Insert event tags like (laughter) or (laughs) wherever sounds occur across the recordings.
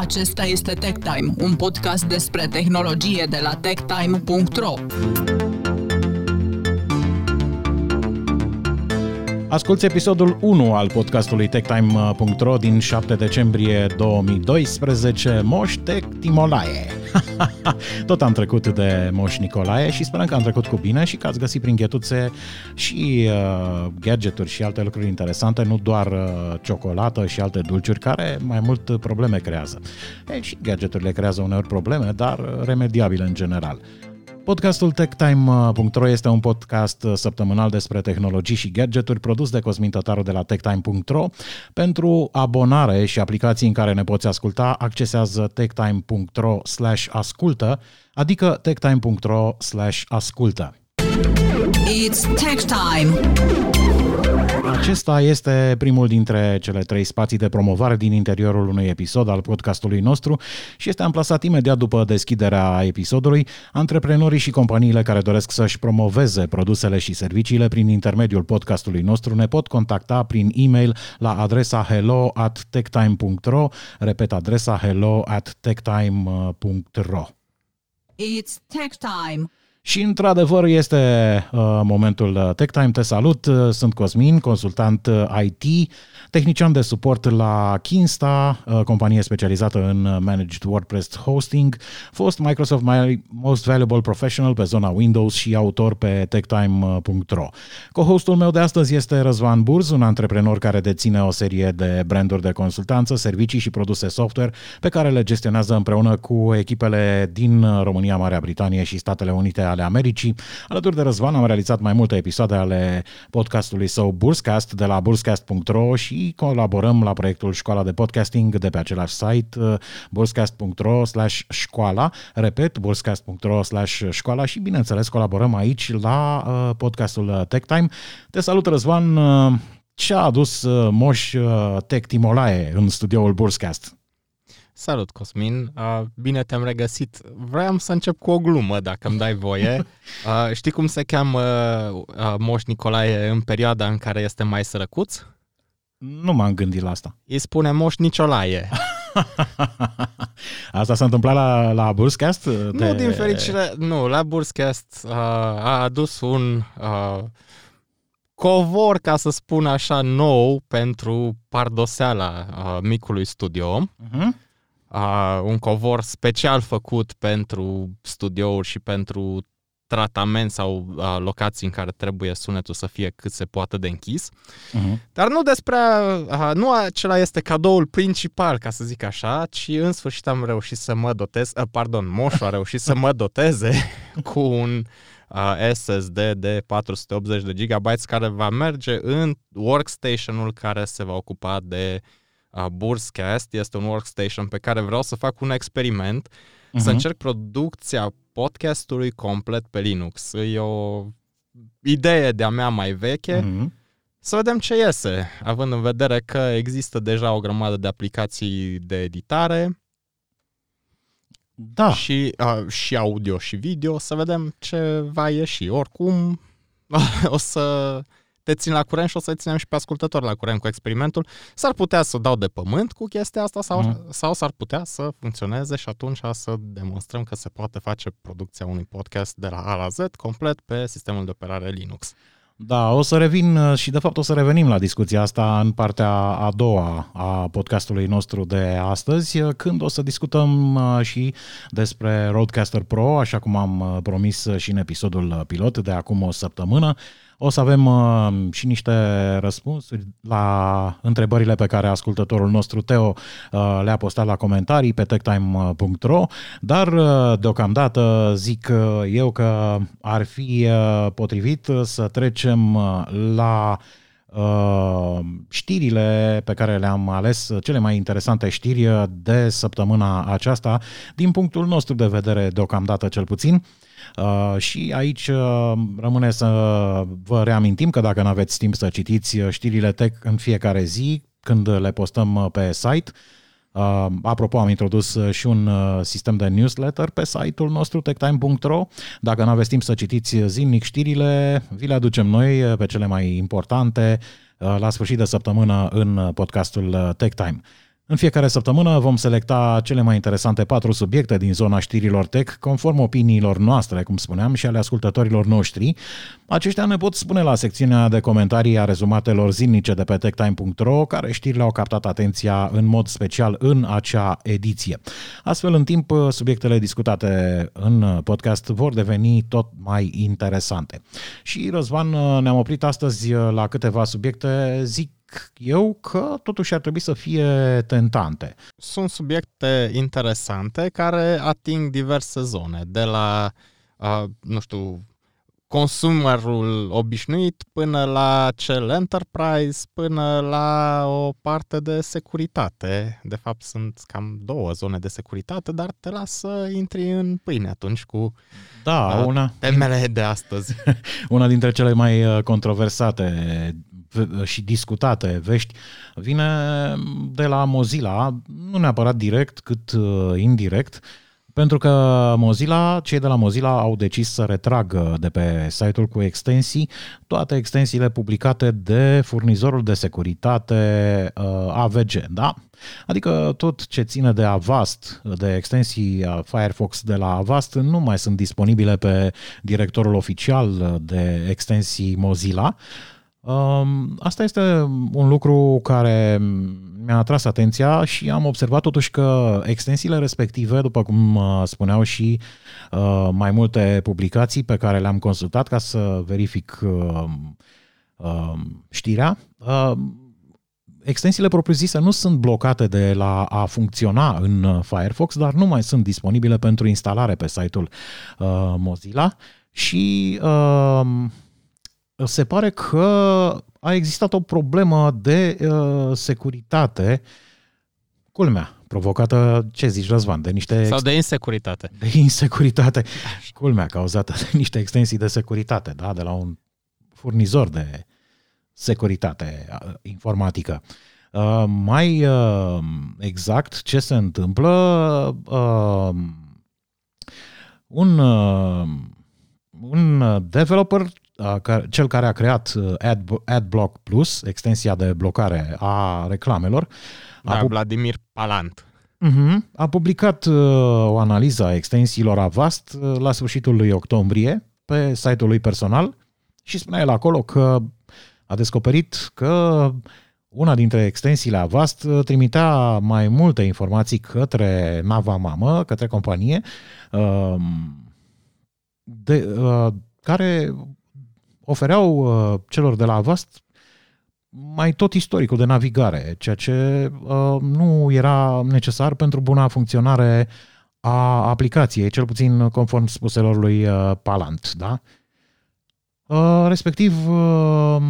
Acesta este Tech Time, un podcast despre tehnologie de la techtime.ro. Asculți episodul 1 al podcastului TechTime.ro din 7 decembrie 2012, Moș Tech Timolae. (laughs) Tot am trecut de Moș Nicolae și sperăm că am trecut cu bine și că ați găsit prin ghetuțe și uh, gadgeturi și alte lucruri interesante, nu doar uh, ciocolată și alte dulciuri care mai mult probleme creează. E, și gadgeturile creează uneori probleme, dar remediabile în general. Podcastul TechTime.ro este un podcast săptămânal despre tehnologii și gadgeturi produs de Cosmin Tătaru de la TechTime.ro. Pentru abonare și aplicații în care ne poți asculta, accesează TechTime.ro slash ascultă, adică TechTime.ro slash ascultă. It's Tech Time! Acesta este primul dintre cele trei spații de promovare din interiorul unui episod al podcastului nostru și este amplasat imediat după deschiderea episodului. Antreprenorii și companiile care doresc să-și promoveze produsele și serviciile prin intermediul podcastului nostru ne pot contacta prin e-mail la adresa hello at techtime.ro Repet adresa hello at techtime.ro It's Tech Time! Și într-adevăr este uh, momentul uh, Tech Time. Te salut, uh, sunt Cosmin, consultant uh, IT, tehnician de suport la Kinsta, uh, companie specializată în uh, Managed WordPress Hosting, fost Microsoft My Most Valuable Professional pe zona Windows și autor pe techtime.ro. Co-hostul meu de astăzi este Răzvan Burz, un antreprenor care deține o serie de branduri de consultanță, servicii și produse software pe care le gestionează împreună cu echipele din România, Marea Britanie și Statele Unite ale Americii. Alături de Răzvan am realizat mai multe episoade ale podcastului său Burscast de la burscast.ro și colaborăm la proiectul Școala de Podcasting de pe același site uh, burscast.ro slash școala, repet, burscast.ro slash școala și bineînțeles colaborăm aici la uh, podcastul Tech Time. Te salut Răzvan, uh, ce a adus Moș Tech Timolae în studioul Burscast? Salut, Cosmin! Uh, bine te-am regăsit. Vreau să încep cu o glumă, dacă îmi dai voie. Uh, știi cum se cheamă uh, Moș Nicolae în perioada în care este mai sărăcuț? Nu m-am gândit la asta. Îi spune Moș Nicolae. (laughs) Asta s-a întâmplat la, la Burscast? De... Nu, din fericire, nu. La Burscast uh, a adus un uh, covor, ca să spun așa, nou pentru pardoseala uh, micului studio. Uh-huh uh, un covor special făcut pentru studiouri și pentru tratament sau uh, locații în care trebuie sunetul să fie cât se poate de închis. Uh-huh. Dar nu despre, uh, nu acela este cadoul principal, ca să zic așa, ci în sfârșit am reușit să mă dotez, uh, pardon, Moșu a reușit să mă doteze (laughs) cu un uh, SSD de 480 de GB care va merge în workstation-ul care se va ocupa de uh, Burscast. Este un workstation pe care vreau să fac un experiment, uh-huh. să încerc producția podcastului complet pe Linux. E o idee de-a mea mai veche. Uh-huh. Să vedem ce iese, având în vedere că există deja o grămadă de aplicații de editare. Da. Și, uh, și audio și video, să vedem ce va ieși. Oricum, (laughs) o să te țin la curent și o să ținem și pe ascultător la curent cu experimentul. S-ar putea să dau de pământ cu chestia asta sau, mm. sau s-ar putea să funcționeze și atunci să demonstrăm că se poate face producția unui podcast de la A la Z complet pe sistemul de operare Linux. Da, o să revin uh, și de fapt o să revenim la discuția asta în partea a doua a podcastului nostru de astăzi, uh, când o să discutăm uh, și despre Roadcaster Pro, așa cum am promis și în episodul pilot de acum o săptămână. O să avem uh, și niște răspunsuri la întrebările pe care ascultătorul nostru Teo uh, le-a postat la comentarii pe techtime.ro, dar uh, deocamdată zic uh, eu că ar fi uh, potrivit să trecem uh, la Uh, știrile pe care le-am ales, cele mai interesante știri de săptămâna aceasta, din punctul nostru de vedere deocamdată cel puțin. Uh, Uh, și aici uh, rămâne să vă reamintim că dacă nu aveți timp să citiți știrile tech în fiecare zi, când le postăm uh, pe site, Uh, apropo, am introdus și un uh, sistem de newsletter pe site-ul nostru techtime.ro. Dacă nu aveți timp să citiți zilnic știrile, vi le aducem noi pe cele mai importante uh, la sfârșit de săptămână în podcastul Tech Time. În fiecare săptămână vom selecta cele mai interesante patru subiecte din zona știrilor tech, conform opiniilor noastre, cum spuneam, și ale ascultătorilor noștri. Aceștia ne pot spune la secțiunea de comentarii a rezumatelor zilnice de pe techtime.ro, care știrile au captat atenția în mod special în acea ediție. Astfel, în timp, subiectele discutate în podcast vor deveni tot mai interesante. Și, Răzvan, ne-am oprit astăzi la câteva subiecte, zic eu că totuși ar trebui să fie tentante. Sunt subiecte interesante care ating diverse zone, de la, uh, nu știu, consumerul obișnuit până la cel enterprise, până la o parte de securitate. De fapt, sunt cam două zone de securitate, dar te las să intri în pâine atunci cu da, uh, una, temele de astăzi. (laughs) una dintre cele mai controversate și discutate vești vine de la Mozilla, nu neapărat direct, cât uh, indirect, pentru că Mozilla, cei de la Mozilla au decis să retragă de pe site-ul cu extensii toate extensiile publicate de furnizorul de securitate uh, AVG, da? Adică tot ce ține de Avast, de extensii Firefox de la Avast, nu mai sunt disponibile pe directorul oficial de extensii Mozilla, Um, asta este un lucru care mi-a atras atenția și am observat totuși că extensiile respective, după cum uh, spuneau și uh, mai multe publicații pe care le-am consultat ca să verific uh, uh, știrea, uh, extensiile propriu-zise nu sunt blocate de la a funcționa în Firefox, dar nu mai sunt disponibile pentru instalare pe site-ul uh, Mozilla și uh, se pare că a existat o problemă de uh, securitate, culmea, provocată, ce zici, Răzvan, de niște... Sau de insecuritate. De insecuritate. Culmea, cauzată de niște extensii de securitate, da, de la un furnizor de securitate uh, informatică. Uh, mai uh, exact, ce se întâmplă? Uh, un, uh, un developer cel care a creat uh, Ad, AdBlock Plus, extensia de blocare a reclamelor. Da, a Vladimir Palant. Uh-huh, a publicat uh, o analiză a extensiilor Avast uh, la sfârșitul lui octombrie pe site-ul lui personal și spunea el acolo că a descoperit că una dintre extensiile Avast uh, trimitea mai multe informații către nava mamă, către companie, uh, de, uh, care ofereau uh, celor de la Avast mai tot istoricul de navigare, ceea ce uh, nu era necesar pentru buna funcționare a aplicației, cel puțin conform spuselor lui uh, Palant. Da? Uh, respectiv, uh,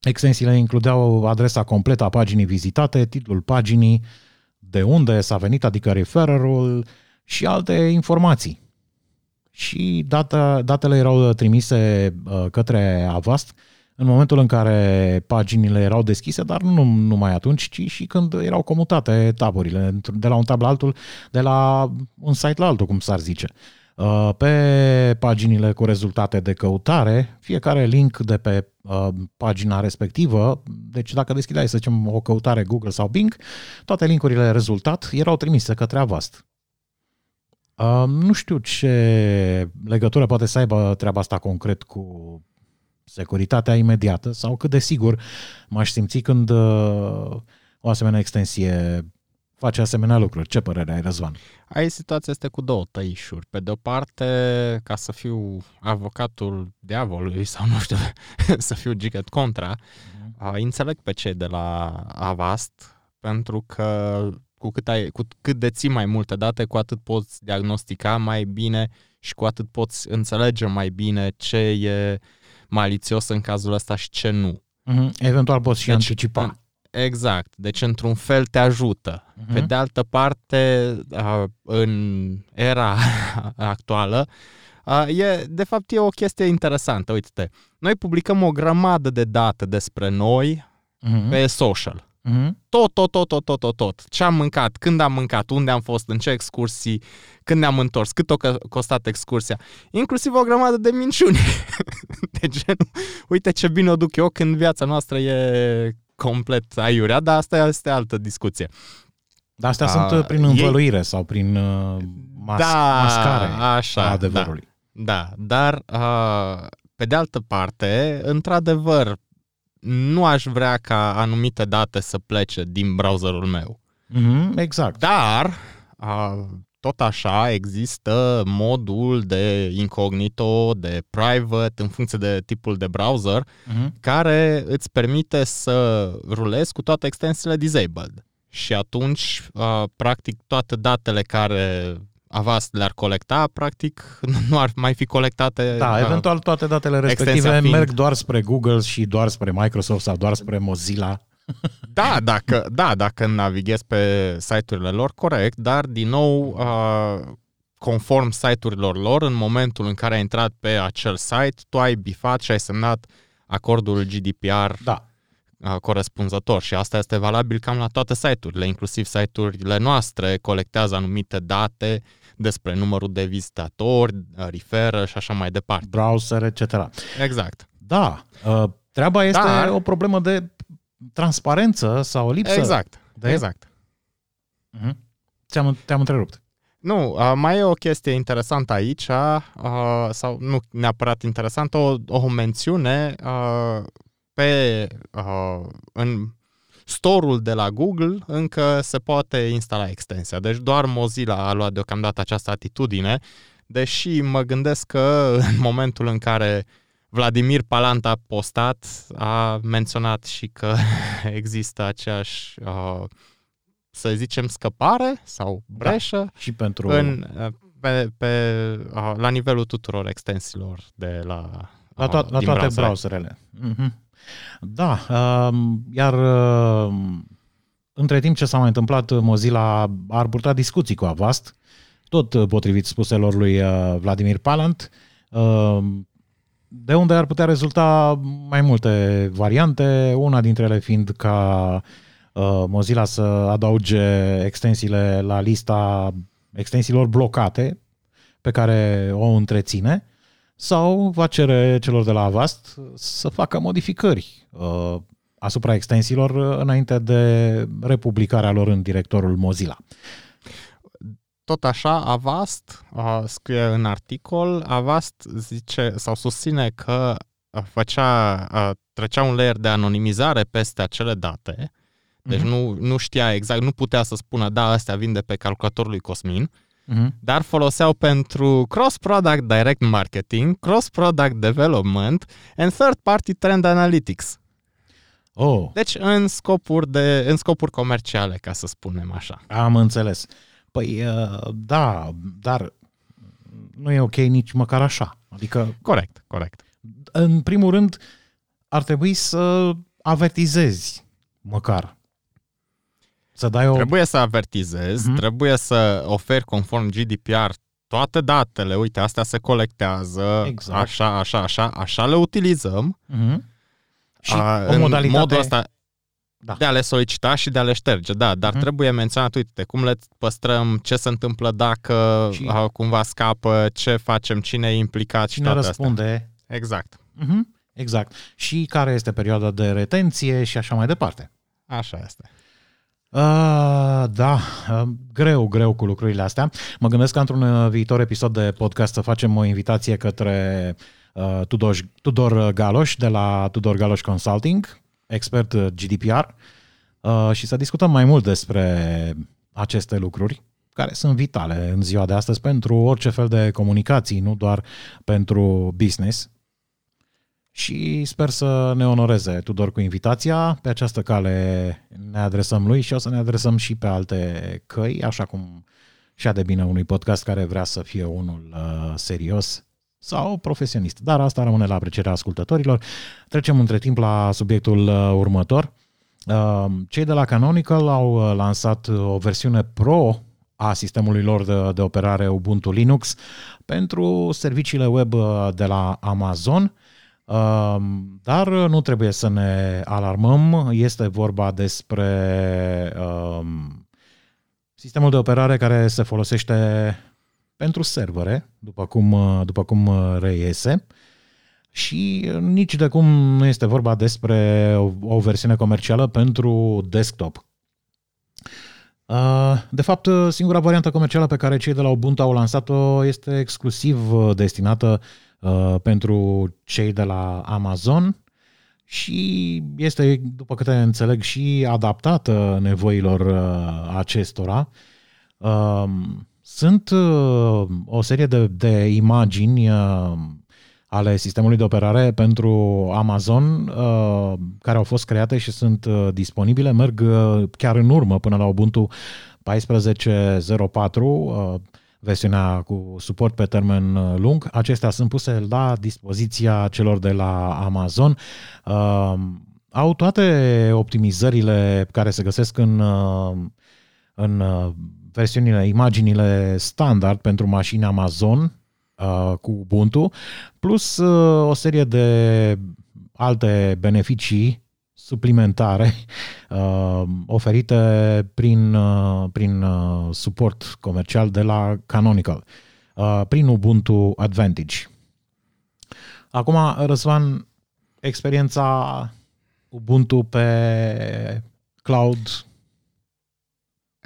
extensiile includeau adresa completă a paginii vizitate, titlul paginii, de unde s-a venit, adică refererul și alte informații și data, datele erau trimise uh, către Avast în momentul în care paginile erau deschise, dar nu numai atunci, ci și când erau comutate taburile de la un tab la altul, de la un site la altul, cum s-ar zice. Uh, pe paginile cu rezultate de căutare, fiecare link de pe uh, pagina respectivă, deci dacă deschideai, să zicem, o căutare Google sau Bing, toate linkurile rezultat erau trimise către Avast. Uh, nu știu ce legătură poate să aibă treaba asta concret cu securitatea imediată sau cât de sigur m-aș simți când uh, o asemenea extensie face asemenea lucruri. Ce părere ai, Răzvan? Aici situația este cu două tăișuri. Pe de o parte, ca să fiu avocatul diavolului sau nu știu, (laughs) să fiu giget contra, uh-huh. înțeleg pe cei de la Avast pentru că cu cât, ai, cu cât deții mai multe date, cu atât poți diagnostica mai bine și cu atât poți înțelege mai bine ce e malițios în cazul ăsta și ce nu. Mm-hmm. Eventual poți și deci, anticipa. Exact. Deci, într-un fel, te ajută. Mm-hmm. Pe de altă parte, în era (laughs) actuală, e, de fapt, e o chestie interesantă. Uite-te, noi publicăm o grămadă de date despre noi mm-hmm. pe social. Mm-hmm. Tot, tot, tot, tot, tot, tot, tot. Ce am mâncat, când am mâncat, unde am fost, în ce excursii, când ne-am întors, cât a costat excursia. Inclusiv o grămadă de minciuni. (laughs) de genul, uite ce bine o duc eu când viața noastră e complet aiurea, dar asta este altă discuție. Dar astea A, sunt uh, prin ei- învăluire sau prin uh, mas- Da, mascare așa, a adevărului. Da, dar uh, pe de altă parte, într-adevăr, nu aș vrea ca anumite date să plece din browserul meu. Mhm, exact. Dar, uh, tot așa, există modul de incognito, de private, în funcție de tipul de browser, Mhm. care îți permite să rulezi cu toate extensiile disabled. Și atunci, uh, practic, toate datele care Avast le-ar colecta, practic, (laughs) nu ar mai fi colectate. Da, uh, eventual toate datele respective extensia fiind- merg doar spre Google și doar spre Microsoft sau doar spre Mozilla. (laughs) Da, dacă, da, dacă navighezi pe site-urile lor, corect, dar din nou, uh, conform site-urilor lor, în momentul în care ai intrat pe acel site, tu ai bifat și ai semnat acordul GDPR Da. uh, corespunzător și asta este valabil cam la toate site-urile, inclusiv site-urile noastre colectează anumite date despre numărul de vizitatori, uh, referă și așa mai departe. Browser, etc. Exact. Da, uh, treaba este Dar- o problemă de transparență sau o lipsă. Exact. de- Exact. Mhm. Te-am, te-am întrerupt. Nu, uh, mai e o chestie interesantă aici, uh, sau nu neapărat interesantă, o, o mențiune uh, pe uh, în store-ul de la Google încă se poate instala extensia. Deci doar Mozilla a luat deocamdată această atitudine, deși mă gândesc că (laughs) în momentul în care Vladimir Palant a postat, a menționat și că (laughs) există aceeași, uh, să zicem, scăpare sau breșă Și pentru... în, uh, pe, pe, uh, la nivelul tuturor extensiilor de la, La, uh, to- la din toate browser. browserele. Mhm. Da, um, iar um, între timp ce s-a mai întâmplat, Mozilla ar purta discuții cu Avast, tot uh, potrivit spuselor lui uh, Vladimir Palant, um, de unde ar putea rezulta mai multe variante, una dintre ele fiind ca uh, Mozilla să adauge extensiile la lista extensiilor blocate pe care o întreține, sau va cere celor de la Avast să facă modificări uh, asupra extensiilor uh, înainte de republicarea lor în directorul Mozilla. Tot așa, Avast uh, scrie în articol, Avast zice sau susține că uh, făcea, uh, trecea un layer de anonimizare peste acele date, deci Mhm. nu, nu știa exact, nu putea să spună, da, astea vin de pe calculatorul lui Cosmin, Uh-huh. dar foloseau pentru cross-product direct marketing, cross-product development and third-party trend analytics. Oh, Deci în scopuri, de, în scopuri comerciale, ca să spunem așa. am înțeles. Păi, uh, da, dar nu e ok nici măcar așa. Adică, Corect, corect. în primul rând, ar trebui să avertizezi măcar. Să dai o... Trebuie să avertizezi, Mhm. trebuie să oferi conform GDPR toate datele, uite, astea se colectează, Exact. așa, așa, așa, așa le utilizăm. Uh-huh. Și a, o în modalitate... modul ăsta Da. de a le solicita și de a le șterge, da, dar Mhm. trebuie menționat, uite, cum le păstrăm, ce se întâmplă dacă Și- a, cumva scapă, ce facem, cine e implicat și Cine toate răspunde astea. Exact, Mhm, Exact. Și care este perioada de retenție și așa mai departe. așa este. Uh, da, uh, greu, greu cu lucrurile astea. Mă gândesc că într-un uh, viitor episod de podcast să facem o invitație către uh, Tudor, Tudor Galoș de la Tudor Galoș Consulting, expert uh, GDPR, uh, și să discutăm mai mult despre aceste lucruri care sunt vitale în ziua de astăzi pentru orice fel de comunicații, nu doar pentru business. Și sper să ne onoreze Tudor cu invitația. Pe această cale ne adresăm lui și o să ne adresăm și pe alte căi, așa cum și de bine unui podcast care vrea să fie unul uh, serios sau profesionist. Dar asta rămâne la aprecierea ascultătorilor. Trecem între timp la subiectul uh, următor. Uh, cei de la Canonical au uh, lansat o versiune pro a sistemului lor de, de operare Ubuntu Linux pentru serviciile web uh, de la Amazon. Um, Dar nu trebuie să ne alarmăm, este vorba despre um, sistemul de operare care se folosește pentru servere, după cum, după cum reiese, și nici de cum nu este vorba despre o versiune comercială pentru desktop. Uh, de fapt, singura variantă comercială pe care cei de la Ubuntu au lansat-o este exclusiv uh, destinată uh, pentru cei de la Amazon și este, după câte înțeleg, și adaptată nevoilor acestora. Sunt o serie de, de imagini ale sistemului de operare pentru Amazon uh, care au fost create și sunt uh, disponibile, merg uh, chiar în urmă până la Ubuntu 14.04, versiunea cu suport pe termen lung. Acestea sunt puse la dispoziția celor de la Amazon. Au toate optimizările care se găsesc în, în versiunile, imaginile standard pentru mașini Amazon, uh, cu Ubuntu, plus uh, o serie de alte beneficii suplimentare (laughs) uh, oferite prin, uh, prin uh, suport comercial de la Canonical, uh, prin Ubuntu Advantage. Acum, Răzvan, experiența Ubuntu pe cloud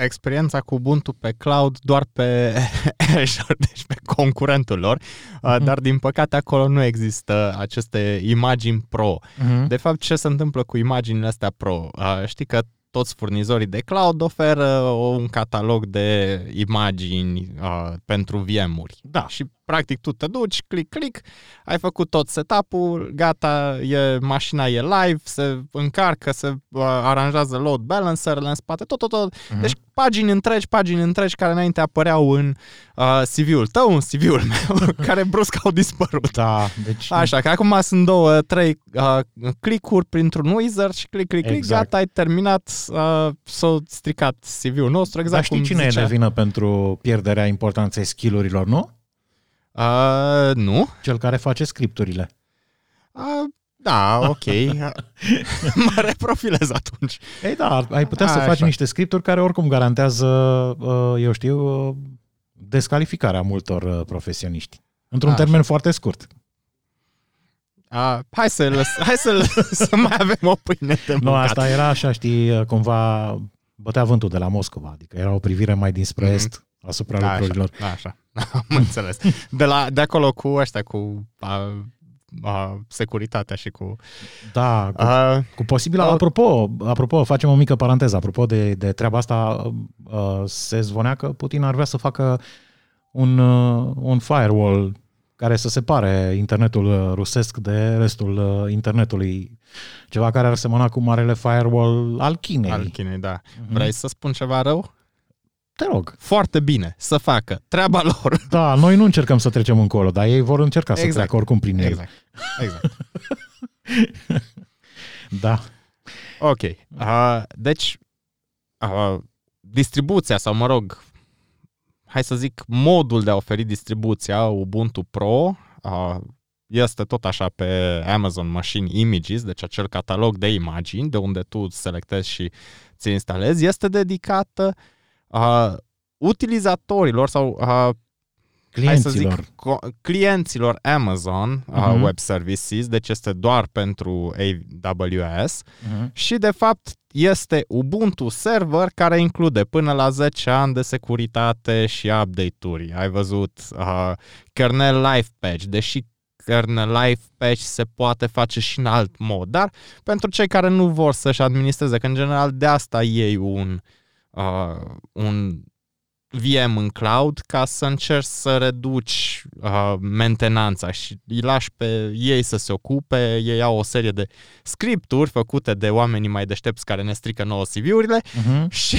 experiența cu Ubuntu pe cloud doar pe (laughs) Azure, deci pe concurentul lor, mm-hmm. dar din păcate acolo nu există aceste imagini pro. Mm-hmm. De fapt, ce se întâmplă cu imaginile astea pro? Uh, știi că toți furnizorii de cloud oferă un catalog de imagini uh, pentru VM-uri. Da. Și practic tu te duci, click, click, ai făcut tot setup-ul, gata, e, mașina e live, se încarcă, se uh, aranjează load balancer în spate, tot, tot, tot. Uh-huh. Deci pagini întregi, pagini întregi care înainte apăreau în uh, CV-ul tău, în CV-ul meu, (laughs) care brusc au dispărut. Da, deci... Așa, că acum sunt două, trei uh, click-uri printr-un wizard și click, click, click, exact. gata, ai terminat, uh, s-a stricat CV-ul nostru, exact Dar știi cum cine zicea. e de vină pentru pierderea importanței skill-urilor, nu? Uh, nu. Cel care face scripturile. Uh, da, ok. (laughs) mă reprofilez atunci. Ei da, ai putea A, să faci așa. niște scripturi care oricum garantează, uh, eu știu, uh, descalificarea multor uh, profesioniști. Într-un A, termen așa. foarte scurt. Uh, hai să lăs, hai să, lăs, să mai avem o pâine de mâncat. Nu, asta era așa, știi, cumva bătea vântul de la Moscova, adică era o privire mai dinspre mm-hmm. est asupra da, lucrurilor. Așa, așa. (laughs) am înțeles. De, la, de acolo cu ăștia, cu a, a, securitatea și cu... Da, cu, a, cu posibil... A, apropo, apropo, facem o mică paranteză. Apropo de, de treaba asta, a, se zvonea că Putin ar vrea să facă un, un firewall care să separe internetul rusesc de restul internetului. Ceva care ar semăna cu marele firewall al Chinei. Al Chinei, da. Mm-hmm. Vrei să spun ceva rău? Te rog. Foarte bine, să facă. Treaba lor. (laughs) Da, noi nu încercăm să trecem încolo, dar ei vor încerca exact. să treacă oricum prin el. Exact. exact. (laughs) da. Ok. Uh, deci, uh, distribuția, sau mă rog, hai să zic, modul de a oferi distribuția Ubuntu Pro uh, este tot așa pe Amazon Machine Images, deci acel catalog de imagini de unde tu selectezi și ți instalezi, este dedicată uh, uh, utilizatorilor sau uh, clienților. Hai să zic, clienților Amazon uh, uh-huh. Web Services, deci este doar pentru AWS uh-huh. și de fapt este Ubuntu Server care include până la 10 ani de securitate și update-uri. Ai văzut uh, kernel life patch, deși kernel life patch se poate face și în alt mod, dar pentru cei care nu vor să-și administreze, că în general de asta ei un uh, uh, un VM în cloud ca să încerci să reduci uh, mentenanța și îi lași pe ei să se ocupe, ei au o serie de scripturi făcute de oamenii mai deștepți care ne strică nouă CV-urile uh-huh. (laughs) și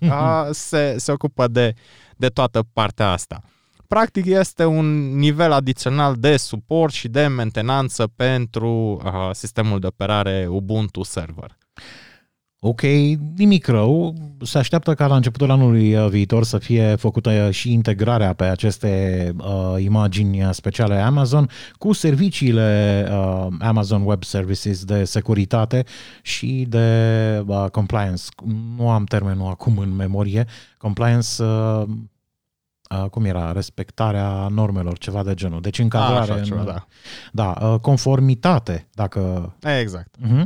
uh, se, se ocupă de, de toată partea asta. Practic este un nivel adițional de suport și de mentenanță pentru uh, sistemul de operare Ubuntu Server. Ok, nimic rău. Se așteaptă ca la începutul anului uh, viitor să fie făcută și integrarea pe aceste uh, imagini speciale Amazon cu serviciile uh, Amazon Web Services de securitate și de uh, compliance. Nu am termenul acum în memorie. Compliance uh, uh, cum era, respectarea normelor, ceva de genul. Deci încadrare Așa în... ceva, da. Da, uh, conformitate, dacă... Exact. Uh-huh.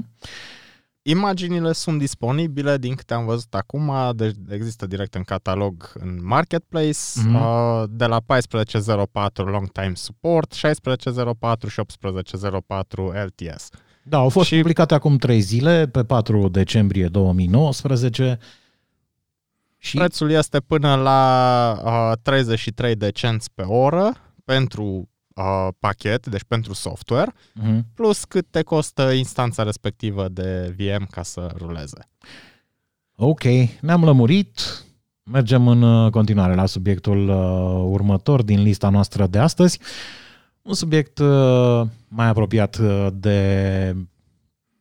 Imaginile sunt disponibile, din câte am văzut acum, deci există direct în catalog în Marketplace, Mhm. uh, de la 14.04 Long Time Support, 16.04 și 18.04 LTS. Da, au fost Și- și... publicate acum trei zile, pe 4 decembrie 2019. Și Prețul este până la uh, 33 de cenți pe oră pentru uh, pachet, deci pentru software, uh-huh. plus cât te costă instanța respectivă de VM ca să ruleze. Ok, ne-am lămurit. Mergem în uh, continuare la subiectul uh, următor din lista noastră de astăzi. Un subiect uh, mai apropiat uh, de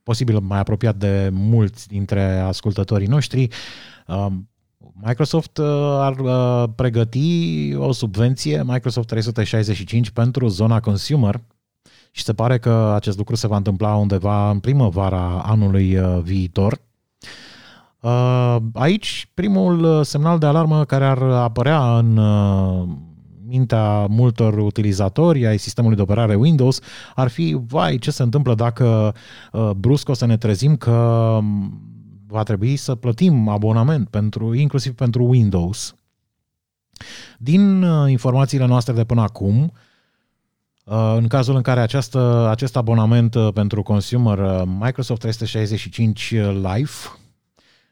posibil mai apropiat de mulți dintre ascultătorii noștri. Uh, Microsoft uh, ar uh, pregăti o subvenție Microsoft 365 pentru zona consumer și se pare că acest lucru se va întâmpla undeva în primăvara anului uh, viitor. Uh, Aici, primul uh, semnal de alarmă care ar apărea în uh, mintea multor utilizatori ai sistemului de operare Windows ar fi, vai, ce se întâmplă dacă uh, brusc o să ne trezim că um, va trebui să plătim abonament pentru, inclusiv pentru Windows. Din uh, informațiile noastre de până acum, uh, în cazul în care această, acest abonament uh, pentru consumer uh, Microsoft 365 Live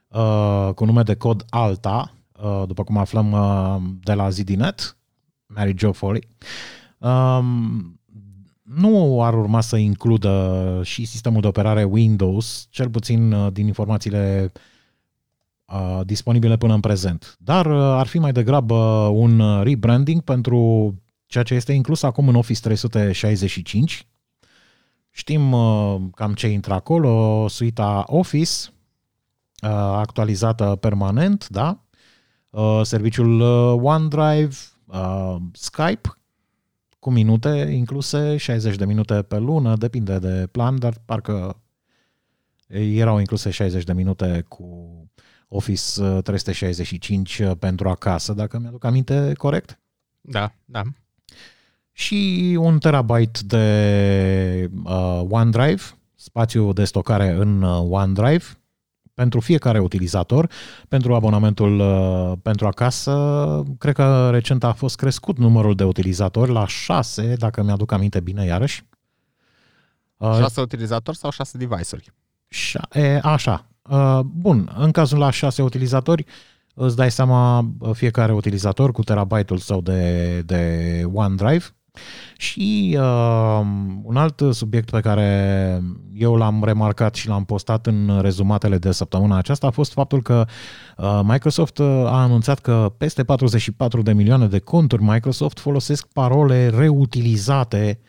uh, cu nume de cod ALTA, uh, după cum aflăm uh, de la ZDNet, Mary Jo Foley, um, nu ar urma să includă și sistemul de operare Windows, cel puțin uh, din informațiile uh, disponibile până în prezent. Dar uh, ar fi mai degrabă un uh, rebranding pentru ceea ce este inclus acum în Office 365. Știm uh, cam ce intră acolo, suita Office, uh, actualizată permanent, da? Uh, serviciul uh, OneDrive, uh, Skype, cu minute incluse, 60 de minute pe lună, depinde de plan, dar parcă erau incluse 60 de minute cu Office uh, 365 pentru acasă, dacă mi-aduc aminte corect. Da, da. Și un terabyte de uh, OneDrive, spațiu de stocare în uh, OneDrive, pentru fiecare utilizator, pentru abonamentul uh, pentru acasă, cred că recent a fost crescut numărul de utilizatori la 6, dacă mi-aduc aminte bine iarăși. Uh, Șase utilizatori sau șase device-uri? Șa- e, așa. Uh, Bun, în cazul la șase utilizatori, îți dai seama uh, fiecare utilizator cu terabyte-ul său de, de OneDrive și uh, un alt subiect pe care eu l-am remarcat și l-am postat în rezumatele de săptămâna aceasta a fost faptul că uh, Microsoft uh, a anunțat că peste 44 de milioane de conturi Microsoft folosesc parole reutilizate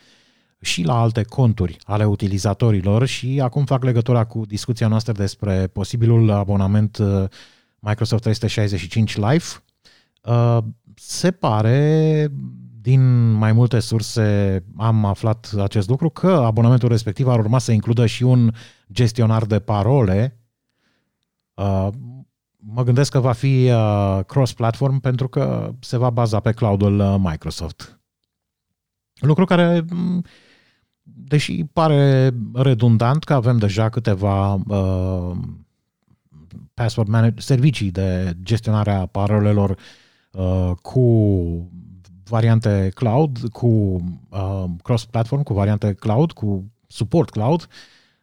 și la alte conturi ale utilizatorilor și acum fac legătura cu discuția noastră despre posibilul abonament uh, Microsoft 365 Live. Uh, Se pare, din mai multe surse am aflat acest lucru, că abonamentul respectiv ar urma să includă și un gestionar de parole. Uh, Mă gândesc că va fi uh, cross-platform pentru că se va baza pe cloudul uh, Microsoft. Lucru care m, deși pare redundant că avem deja câteva uh, password manage, servicii de gestionare a parolelor uh, cu variante cloud, cu uh, cross-platform, cu variante cloud, cu suport cloud,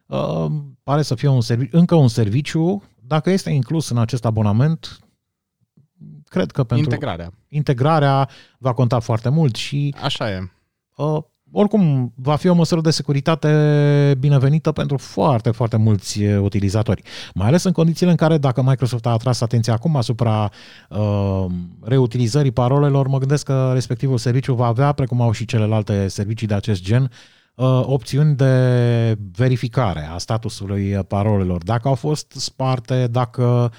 uh, pare să fie un serviciu, încă un serviciu, dacă este inclus în acest abonament, cred că pentru Integrarea. integrarea va conta foarte mult și Așa e. Uh, oricum, va fi o măsură de securitate binevenită pentru foarte, foarte mulți uh, utilizatori. Mai ales în condițiile în care, dacă Microsoft a atras atenția acum asupra uh, reutilizării parolelor, mă gândesc că respectivul serviciu va avea, precum au și celelalte servicii de acest gen, uh, opțiuni de verificare a statusului parolelor. Dacă au fost sparte, dacă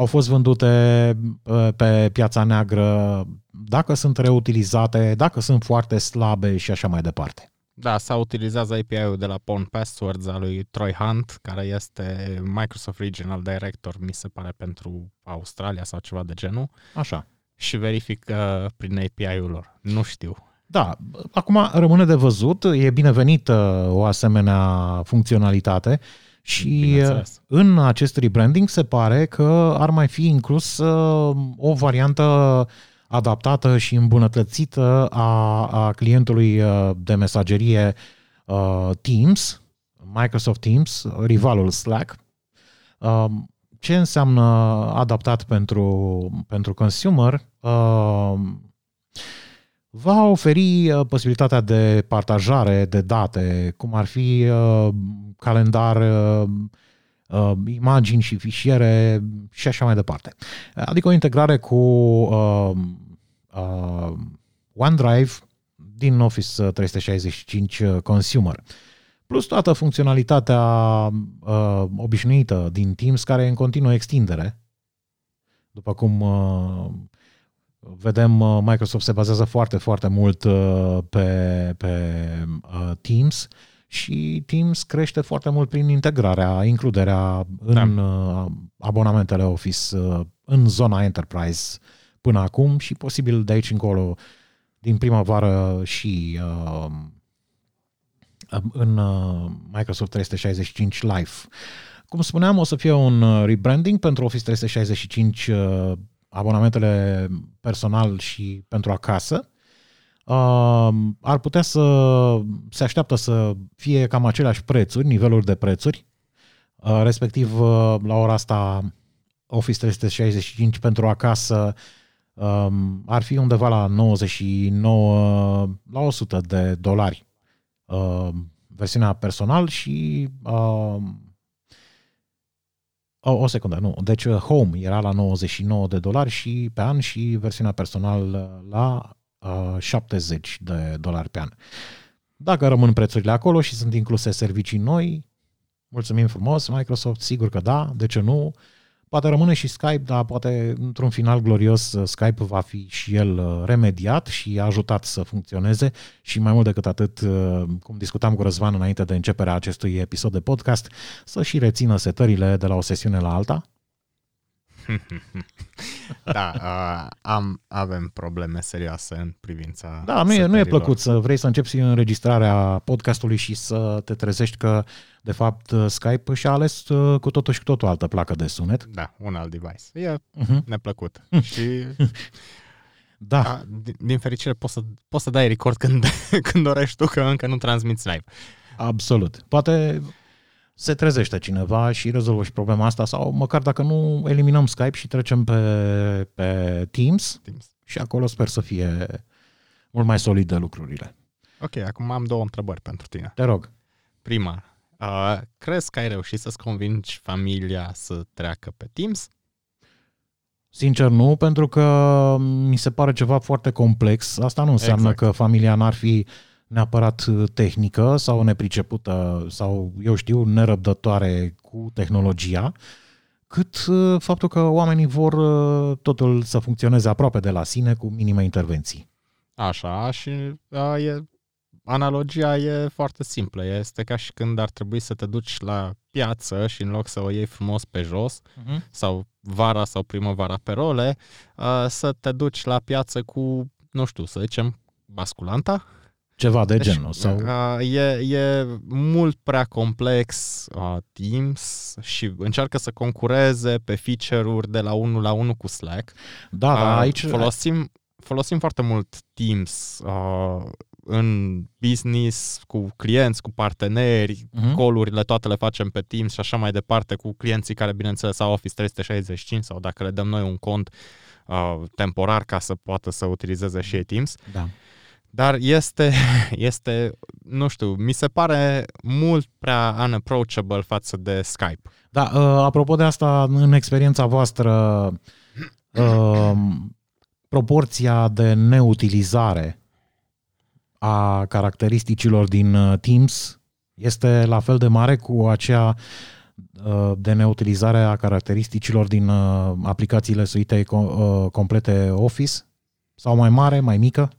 au fost vândute uh, pe piața neagră, dacă sunt reutilizate, dacă sunt foarte slabe și așa mai departe. Da, sau utilizează API-ul de la Pawn Passwords al lui Troy Hunt, care este Microsoft Regional Director, mi se pare, pentru Australia sau ceva de genul. Așa. și verifică prin API-ul lor. Nu știu. Da, acum rămâne de văzut, e binevenită o asemenea funcționalitate și Bineînțeles. în acest rebranding se pare că ar mai fi inclus uh, o variantă adaptată și îmbunătățită a, a clientului uh, de mesagerie uh, Teams, Microsoft Teams, rivalul Slack. Uh, ce înseamnă adaptat pentru, pentru consumer? Uh, va oferi uh, posibilitatea de partajare de date, cum ar fi uh, calendar, uh, uh, imagini și fișiere și așa mai departe. Adică o integrare cu uh, uh, OneDrive din Office 365 uh, Consumer. Plus toată funcționalitatea uh, obișnuită din Teams care e în continuă extindere. După cum uh, vedem, uh, Microsoft se bazează foarte, foarte mult uh, pe, pe uh, Teams și Teams crește foarte mult prin integrarea, includerea în da. abonamentele Office în zona Enterprise până acum și posibil de aici încolo din primăvară și în Microsoft 365 Live. Cum spuneam, o să fie un rebranding pentru Office 365 abonamentele personal și pentru acasă, uh, ar putea să se așteaptă să fie cam aceleași prețuri, niveluri de prețuri, uh, respectiv uh, la ora asta Office 365 pentru acasă um, ar fi undeva la 99 la 100 de dolari versiunea personal și o, o secundă, nu. Deci uh, Home era la 99 de dolari și pe an și versiunea personal uh, la uh, 70 de dolari pe an. Dacă rămân prețurile acolo și sunt incluse servicii noi, mulțumim frumos, Microsoft, sigur că da, de ce nu? Poate rămâne și Skype, dar poate într-un final glorios uh, Skype va fi și el uh, remediat și ajutat să funcționeze. Și mai mult decât atât, uh, cum discutam cu Răzvan înainte de începerea acestui episod de podcast, să și rețină setările de la o sesiune la alta (laughs) da, uh, am, avem probleme serioase în privința Da, nu e, nu e plăcut să vrei să începi înregistrarea podcastului și să te trezești că, de fapt, Skype și-a ales cu totul și cu totul altă placă de sunet. Da, un alt device. E uh-huh. neplăcut. (laughs) și... Da. A, din, din fericire poți să, poți să dai record când, (laughs) când dorești tu, că încă nu transmiți live. Absolut. Poate se trezește cineva și rezolvă și problema asta sau măcar dacă nu eliminăm Skype și trecem pe, pe Teams, Teams și acolo sper să fie mult mai solide lucrurile. Ok, acum am două întrebări pentru tine. Te rog. Prima, uh, crezi că ai reușit să-ți convingi familia să treacă pe Teams? Sincer nu, pentru că mi se pare ceva foarte complex. Asta nu înseamnă exact. că familia n-ar fi uh, neapărat uh, tehnică sau nepricepută sau, eu știu, nerăbdătoare cu tehnologia, cât uh, faptul că oamenii vor uh, totul să funcționeze aproape de la sine cu minime intervenții. Așa, și a, e, analogia e foarte simplă. Este ca și când ar trebui să te duci la piață și în loc să o iei frumos pe jos uh-huh. sau vara sau primăvara pe role, a, să te duci la piață cu, nu știu, să zicem, basculanta, ceva de deci, genul. Sau... Uh, e, e mult prea complex uh, Teams și încearcă să concureze pe feature-uri de la 1 la 1 cu Slack. Da, uh, da, aici... Folosim, folosim foarte mult Teams uh, în business, cu clienți, cu parteneri, uh-huh. call-urile toate le facem pe Teams și așa mai departe, cu clienții care, bineînțeles, au Office 365 sau dacă le dăm noi un cont uh, temporar ca să poată să utilizeze și ei Teams. Da. Dar este, (laughs) este, nu știu, mi se pare mult prea unapproachable față de Skype. Da, uh, apropo de asta, în experiența voastră, (clears throat) uh, proporția de neutilizare a caracteristicilor din uh, Teams este la fel de mare cu aceea uh, de neutilizare a caracteristicilor din uh, aplicațiile suite complete Office? Sau mai mare, mai mică?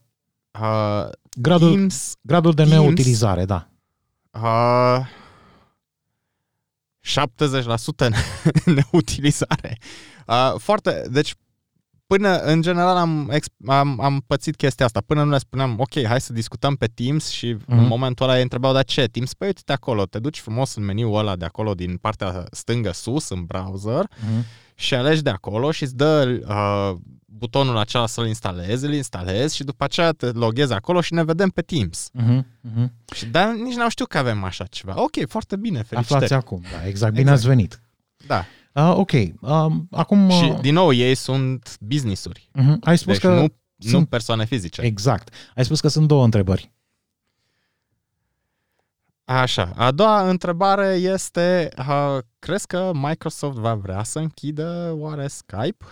Uh, gradul, Teams, gradul de Teams, neutilizare, da. Uh, (laughs) 70% neutilizare. Uh, foarte, deci până, în general, am, exp- am, am pățit chestia asta. Până nu le spuneam, ok, hai să discutăm pe Teams și mm-hmm. în momentul ăla îi întrebau, dar ce Teams? Păi uite acolo, te duci frumos în meniul ăla de acolo, din partea stângă sus, în browser, Mhm. Și alegi de acolo și îți dă uh, butonul acela să-l instalezi, îl instalezi și după aceea te loghezi acolo și ne vedem pe Teams. Mhm, mhm. Și dar nici n-am știut că avem așa ceva. Ok, foarte bine, felicitări. Aflați acum, da, exact. Bine Exact. ați venit. Da. Uh, ok, uh, acum... Și, uh, din nou, ei sunt business-uri. mhm, ai spus Deci că... nu, nu sunt- persoane fizice. Exact. Ai spus că sunt două întrebări. Așa. A doua întrebare este, uh, crezi că Microsoft va vrea să închidă oare Skype?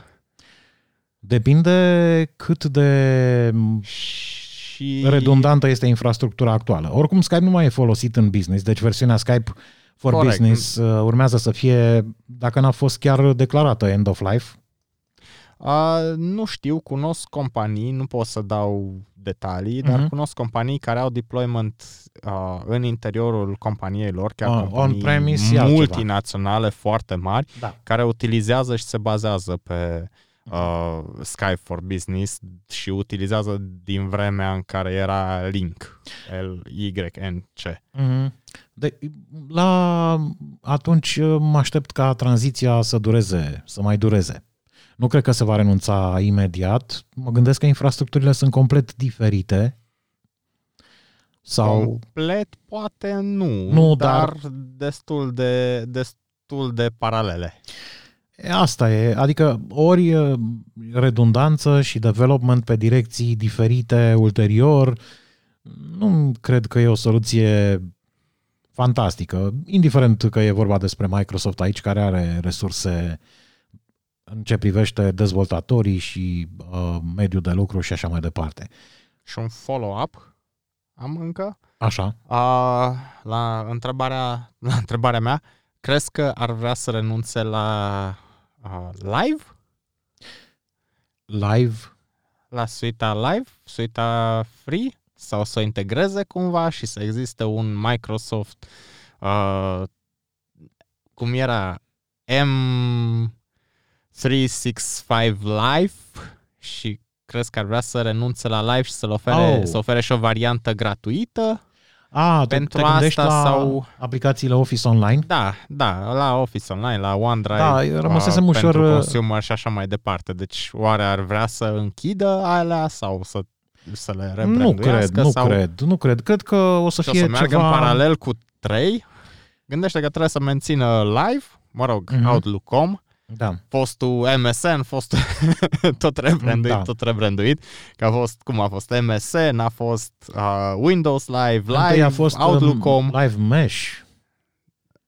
Depinde cât de Și... redundantă este infrastructura actuală. Oricum, Skype nu mai e folosit în business, deci versiunea Skype for Corect. Business uh, urmează să fie, dacă n-a fost chiar declarată end of life. Uh, nu știu, cunosc companii, nu pot să dau detalii, dar Mhm. cunosc companii care au deployment uh, în interiorul companiei lor, chiar Ah, companii on-premise e altceva. multinaționale foarte mari, Da. care utilizează și se bazează pe uh, Skype for Business și utilizează din vremea în care era Link, L-Y-N-C. Mhm. De, la atunci uh, mă aștept ca tranziția să dureze, să mai dureze. Nu cred că se va renunța imediat. Mă gândesc că infrastructurile sunt complet diferite. Sau Complet poate nu, Nu, dar, destul de destul de paralele. E, Asta e, adică ori e, redundanță și development pe direcții diferite ulterior, nu cred că e o soluție fantastică, indiferent că e vorba despre Microsoft aici, care are resurse în ce privește dezvoltatorii și uh, mediul de lucru și așa mai departe. Și un follow-up am încă. Așa. A, la, întrebarea, la întrebarea mea, crezi că ar vrea să renunțe la a, live? Live, La suita live? Suita free? Sau să o integreze cumva și să existe un Microsoft uh, cum era M365 Live și crezi că ar vrea să renunțe la live și să-l ofere, Oh. să ofere și o variantă gratuită? a, tu Pentru te gândești asta la sau- aplicațiile Office Online? Da, da, la Office Online, la OneDrive, Da, rămăsesem uh, ușor, pentru uh, consumer și așa mai departe. Deci oare ar vrea să închidă alea sau să, să le Nu cred, rebranduiască? nu sau cred, nu cred. Cred că o să și o fie să meargă ceva... în paralel cu 3? Gândește că trebuie să mențină live, mă rog, Mhm. Outlook.com, Da. fostul MSN, fostul (laughs) tot rebranduit, Da. tot rebranduit, că a fost, cum a fost MSN, a fost uh, Windows Live, Întâi Live, a fost um, Outlook.com. Live Mesh.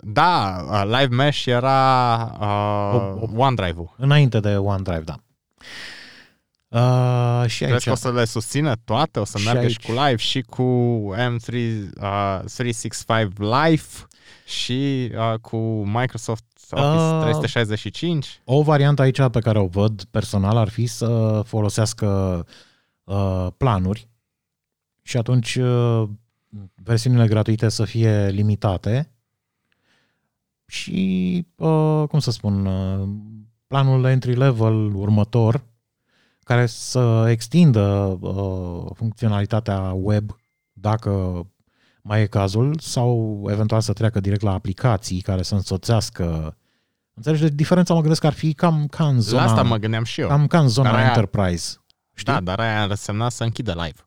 Da, uh, Live Mesh era uh, O- o- OneDrive-ul. Înainte de OneDrive, da. Uh, și aici. Crezi că o să le susțină toate? O să Și meargă aici. și cu Live și cu M3 uh, 365 Live și uh, cu Microsoft Office Uh, 365? O variantă aici pe care o văd personal ar fi să folosească uh, planuri și atunci uh, versiunile gratuite să fie limitate și, uh, cum să spun, uh, planul entry level următor care să extindă uh, funcționalitatea web dacă mai e cazul sau eventual să treacă direct la aplicații care să însoțească Înțelegi? Deci diferența mă gândesc că ar fi cam ca în zona, La asta mă gândeam și eu. cam ca în zona Dar aia- enterprise. Știi? Da, dar aia ar însemna să închidă live.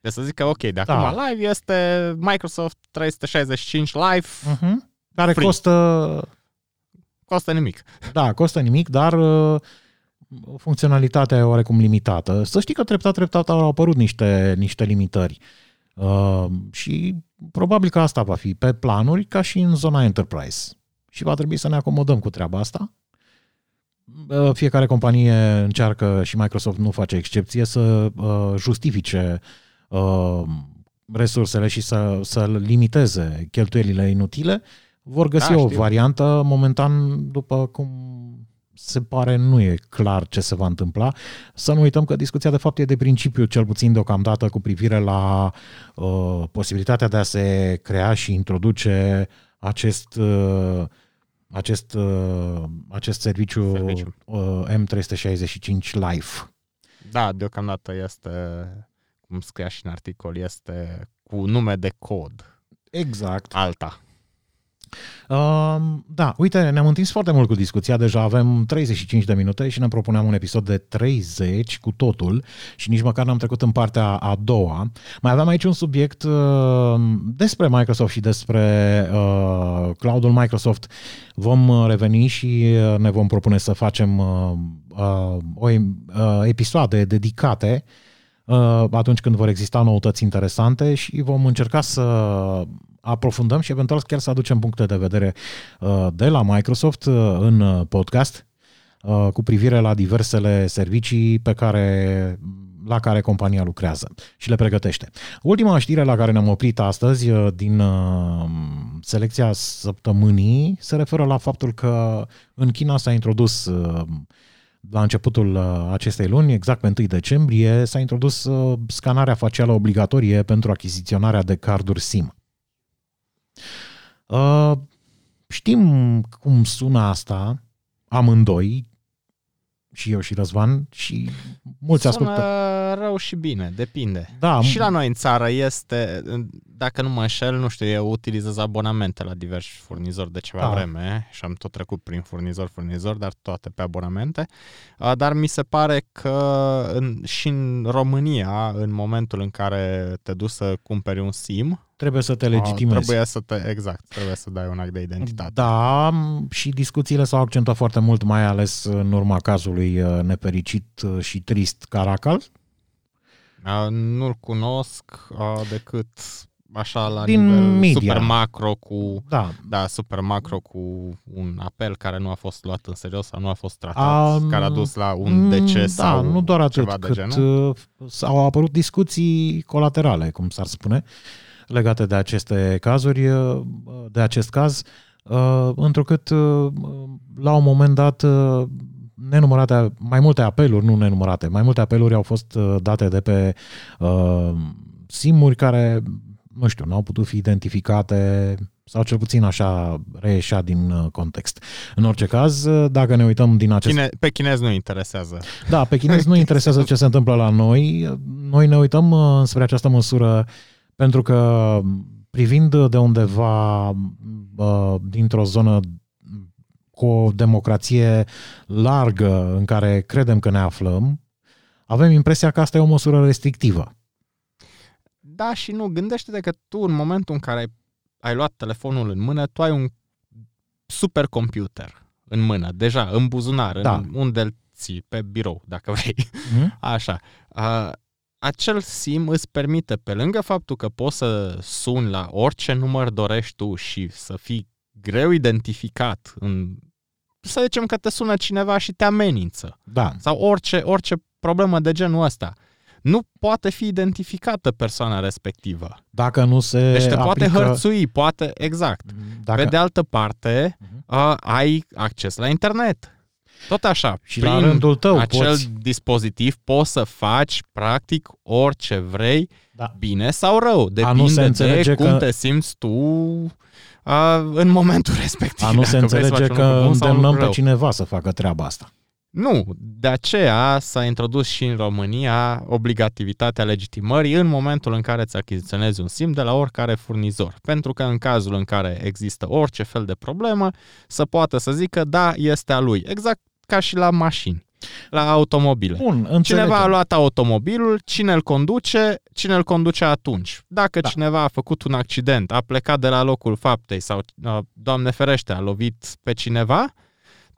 Deci să zic că, ok, de Da. acum live este Microsoft 365 Live, Uh-huh. Care Free. costă, costă nimic. da, costă nimic, dar uh, funcționalitatea e oarecum limitată. Să știi că treptat, treptat au apărut niște, niște limitări. Uh, și probabil că asta va fi pe planuri ca și în zona enterprise. Și va trebui să ne acomodăm cu treaba asta. Uh, Fiecare companie încearcă și Microsoft nu face excepție să uh, justifice uh, resursele și să, să limiteze cheltuielile inutile. Vor găsi Da, o știu. variantă. Momentan, după cum se pare, nu e clar ce se va întâmpla. Să nu uităm că discuția de fapt e de principiu, cel puțin deocamdată, cu privire la uh, posibilitatea de a se crea și introduce acest uh, acest, uh, acest serviciu, Serviciu. uh, M365 Live. Da, deocamdată este, cum scria și în articol, este cu nume de cod. Exact. Alta. Uh, da, uite, ne-am întins foarte mult cu discuția, deja avem 35 de minute și ne propuneam un episod de 30 cu totul și nici măcar n-am trecut în partea a doua. Mai aveam aici un subiect uh, despre Microsoft și despre uh, cloudul Microsoft. Vom uh, reveni și uh, ne vom propune să facem uh, uh, o, uh, episoade dedicate uh, atunci când vor exista noutăți interesante și vom încerca să aprofundăm și eventual chiar să aducem puncte de vedere uh, de la Microsoft uh, în uh, podcast uh, cu privire la diversele servicii pe care la care compania lucrează și le pregătește. Ultima știre la care ne-am oprit astăzi uh, din uh, selecția săptămânii se referă la faptul că în China s-a introdus uh, la începutul uh, acestei luni, exact pe 1 decembrie, s-a introdus uh, scanarea facială obligatorie pentru achiziționarea de carduri SIM. Uh, știm cum sună asta, amândoi, și eu și Răzvan, și mulți Sună ascultă. rău și bine, depinde. Da, Și la noi în țară este, dacă nu mă înșel, nu știu, eu utilizez abonamente la diversi furnizori de ceva Da. vreme și am tot trecut prin furnizor-furnizor, dar toate pe abonamente. A, Dar mi se pare că în, și în România, în momentul în care te duci să cumperi un SIM, trebuie să te a, legitimezi. trebuie să te, exact, trebuie să dai un act de identitate. Da, și discuțiile s-au accentuat foarte mult, mai ales în urma cazului uh, nefericit uh, și trist Caracal. A, Nu-l cunosc a, decât așa la Din nivel media. super macro cu Da, da, super macro cu un apel care nu a fost luat în serios sau nu a fost tratat, Am- care a dus la un deces da, sau nu doar atât, ceva de cât genul. uh, au apărut discuții colaterale, cum s-ar spune, legate de aceste cazuri, uh, de acest caz, uh, întrucât uh, la un moment dat uh, nenumărate, mai multe apeluri, nu nenumărate, mai multe apeluri au fost uh, date de pe uh, simuri care, nu știu, n-au putut fi identificate sau cel puțin așa reieșea din uh, context. În orice caz, uh, dacă ne uităm din acest Chine, pe chinez nu interesează. da, pe chinezi nu (laughs) interesează ce se întâmplă la noi. Noi ne uităm uh, spre această măsură pentru că privind de undeva uh, dintr-o zonă cu o democrație largă în care credem că ne aflăm, avem impresia că asta e o măsură restrictivă. Da și nu, gândește-te că tu în momentul în care ai, ai luat telefonul în mână, tu ai un supercomputer în mână, deja, în buzunar, Da. în unde îl ții, pe birou, dacă vrei. Mhm. (laughs) Așa. A, acel SIM îți permite, pe lângă faptul că poți să suni la orice număr dorești tu și să fii greu identificat în să zicem că te sună cineva și te amenință Da, sau orice, orice problemă de genul ăsta. Nu poate fi identificată persoana respectivă. dacă nu se Deci te poate aplică... hărțui, poate, exact. Dacă... Pe de altă parte, Mhm. a, ai acces la internet. Tot așa. Și la rândul tău acel poți- dispozitiv poți să faci practic orice vrei, Da. bine sau rău. A nu se Depinde de înțelege cum că- te simți tu a, în momentul (laughs) respectiv. A nu se dacă vrei să înțelege faci un că lucru bun sau un îndemnăm lucru pe rău. cineva să facă treaba asta. Nu, de aceea s-a introdus și în România obligativitatea legitimării în momentul în care îți achiziționezi un SIM de la oricare furnizor. Pentru că în cazul în care există orice fel de problemă, să poată să zică da, este a lui. Exact ca și la mașini, la automobile. Bun, înțelegem. Cineva a luat automobilul, cine îl conduce, cine îl conduce atunci. Dacă Da. cineva a făcut un accident, a plecat de la locul faptei sau, uh, Doamne ferește, a lovit pe cineva,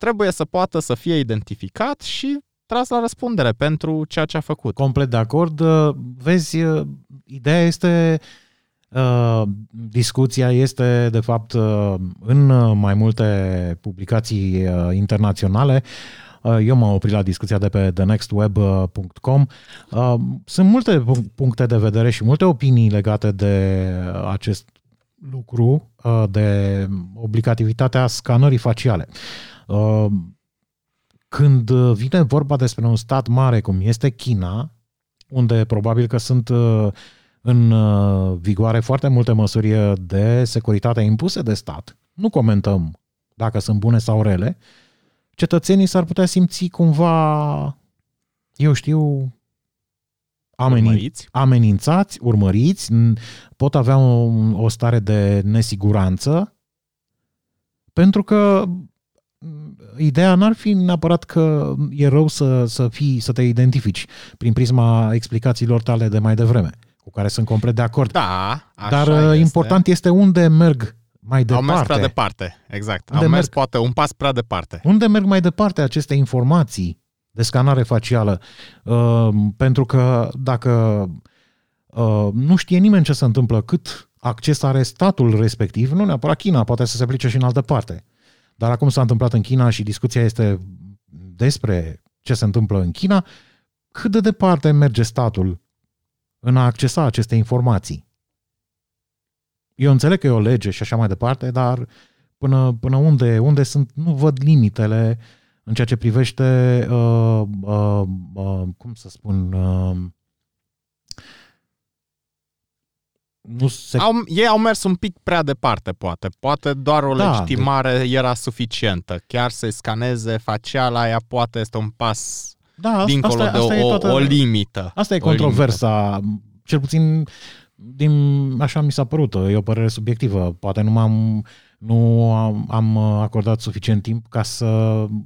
trebuie să poată să fie identificat și tras la răspundere pentru ceea ce a făcut. Complet de acord. Uh, Vezi, uh, ideea este, uh, discuția este, de fapt, uh, în uh, mai multe publicații uh, internaționale. Uh, Eu m-am oprit la discuția de pe thenextweb.com. Uh, Sunt multe pun- puncte de vedere și multe opinii legate de acest lucru, uh, de obligativitatea scanării faciale. Uh, Când vine vorba despre un stat mare cum este China, unde probabil că sunt uh, în uh, vigoare foarte multe măsuri de securitate impuse de stat, nu comentăm dacă sunt bune sau rele, cetățenii s-ar putea simți cumva, eu știu, amenin, Urmăriți? amenințați, urmăriți, n- pot avea o, o stare de nesiguranță, pentru că m, ideea n-ar fi neapărat că e rău să, să, fii, să te identifici prin prisma explicațiilor tale de mai devreme, cu care sunt complet de acord. Da, așa Dar uh, este. important este unde merg mai Au departe. mers prea departe, exact. Unde Au mers merg? poate un pas prea departe. Unde merg mai departe aceste informații de scanare facială? Uh, pentru că dacă uh, nu știe nimeni ce se întâmplă, cât acces are statul respectiv, nu neapărat China, poate să se aplice și în altă parte. Dar acum s-a întâmplat în China și discuția este despre ce se întâmplă în China, cât de departe merge statul în a accesa aceste informații? Eu înțeleg că e o lege și așa mai departe, dar până, până unde, unde sunt, nu văd limitele în ceea ce privește, uh, uh, uh, cum să spun, uh, nu se... Au, ei au mers un pic prea departe, poate. Poate doar o Da, legitimare era suficientă. Chiar să-i scaneze faciala aia poate este un pas da, asta, dincolo asta, de asta e o, toată, o limită. Asta e O limită. controversa, cel puțin din, așa mi s-a părut, e o părere subiectivă. Poate nu m-am nu am, am acordat suficient timp ca să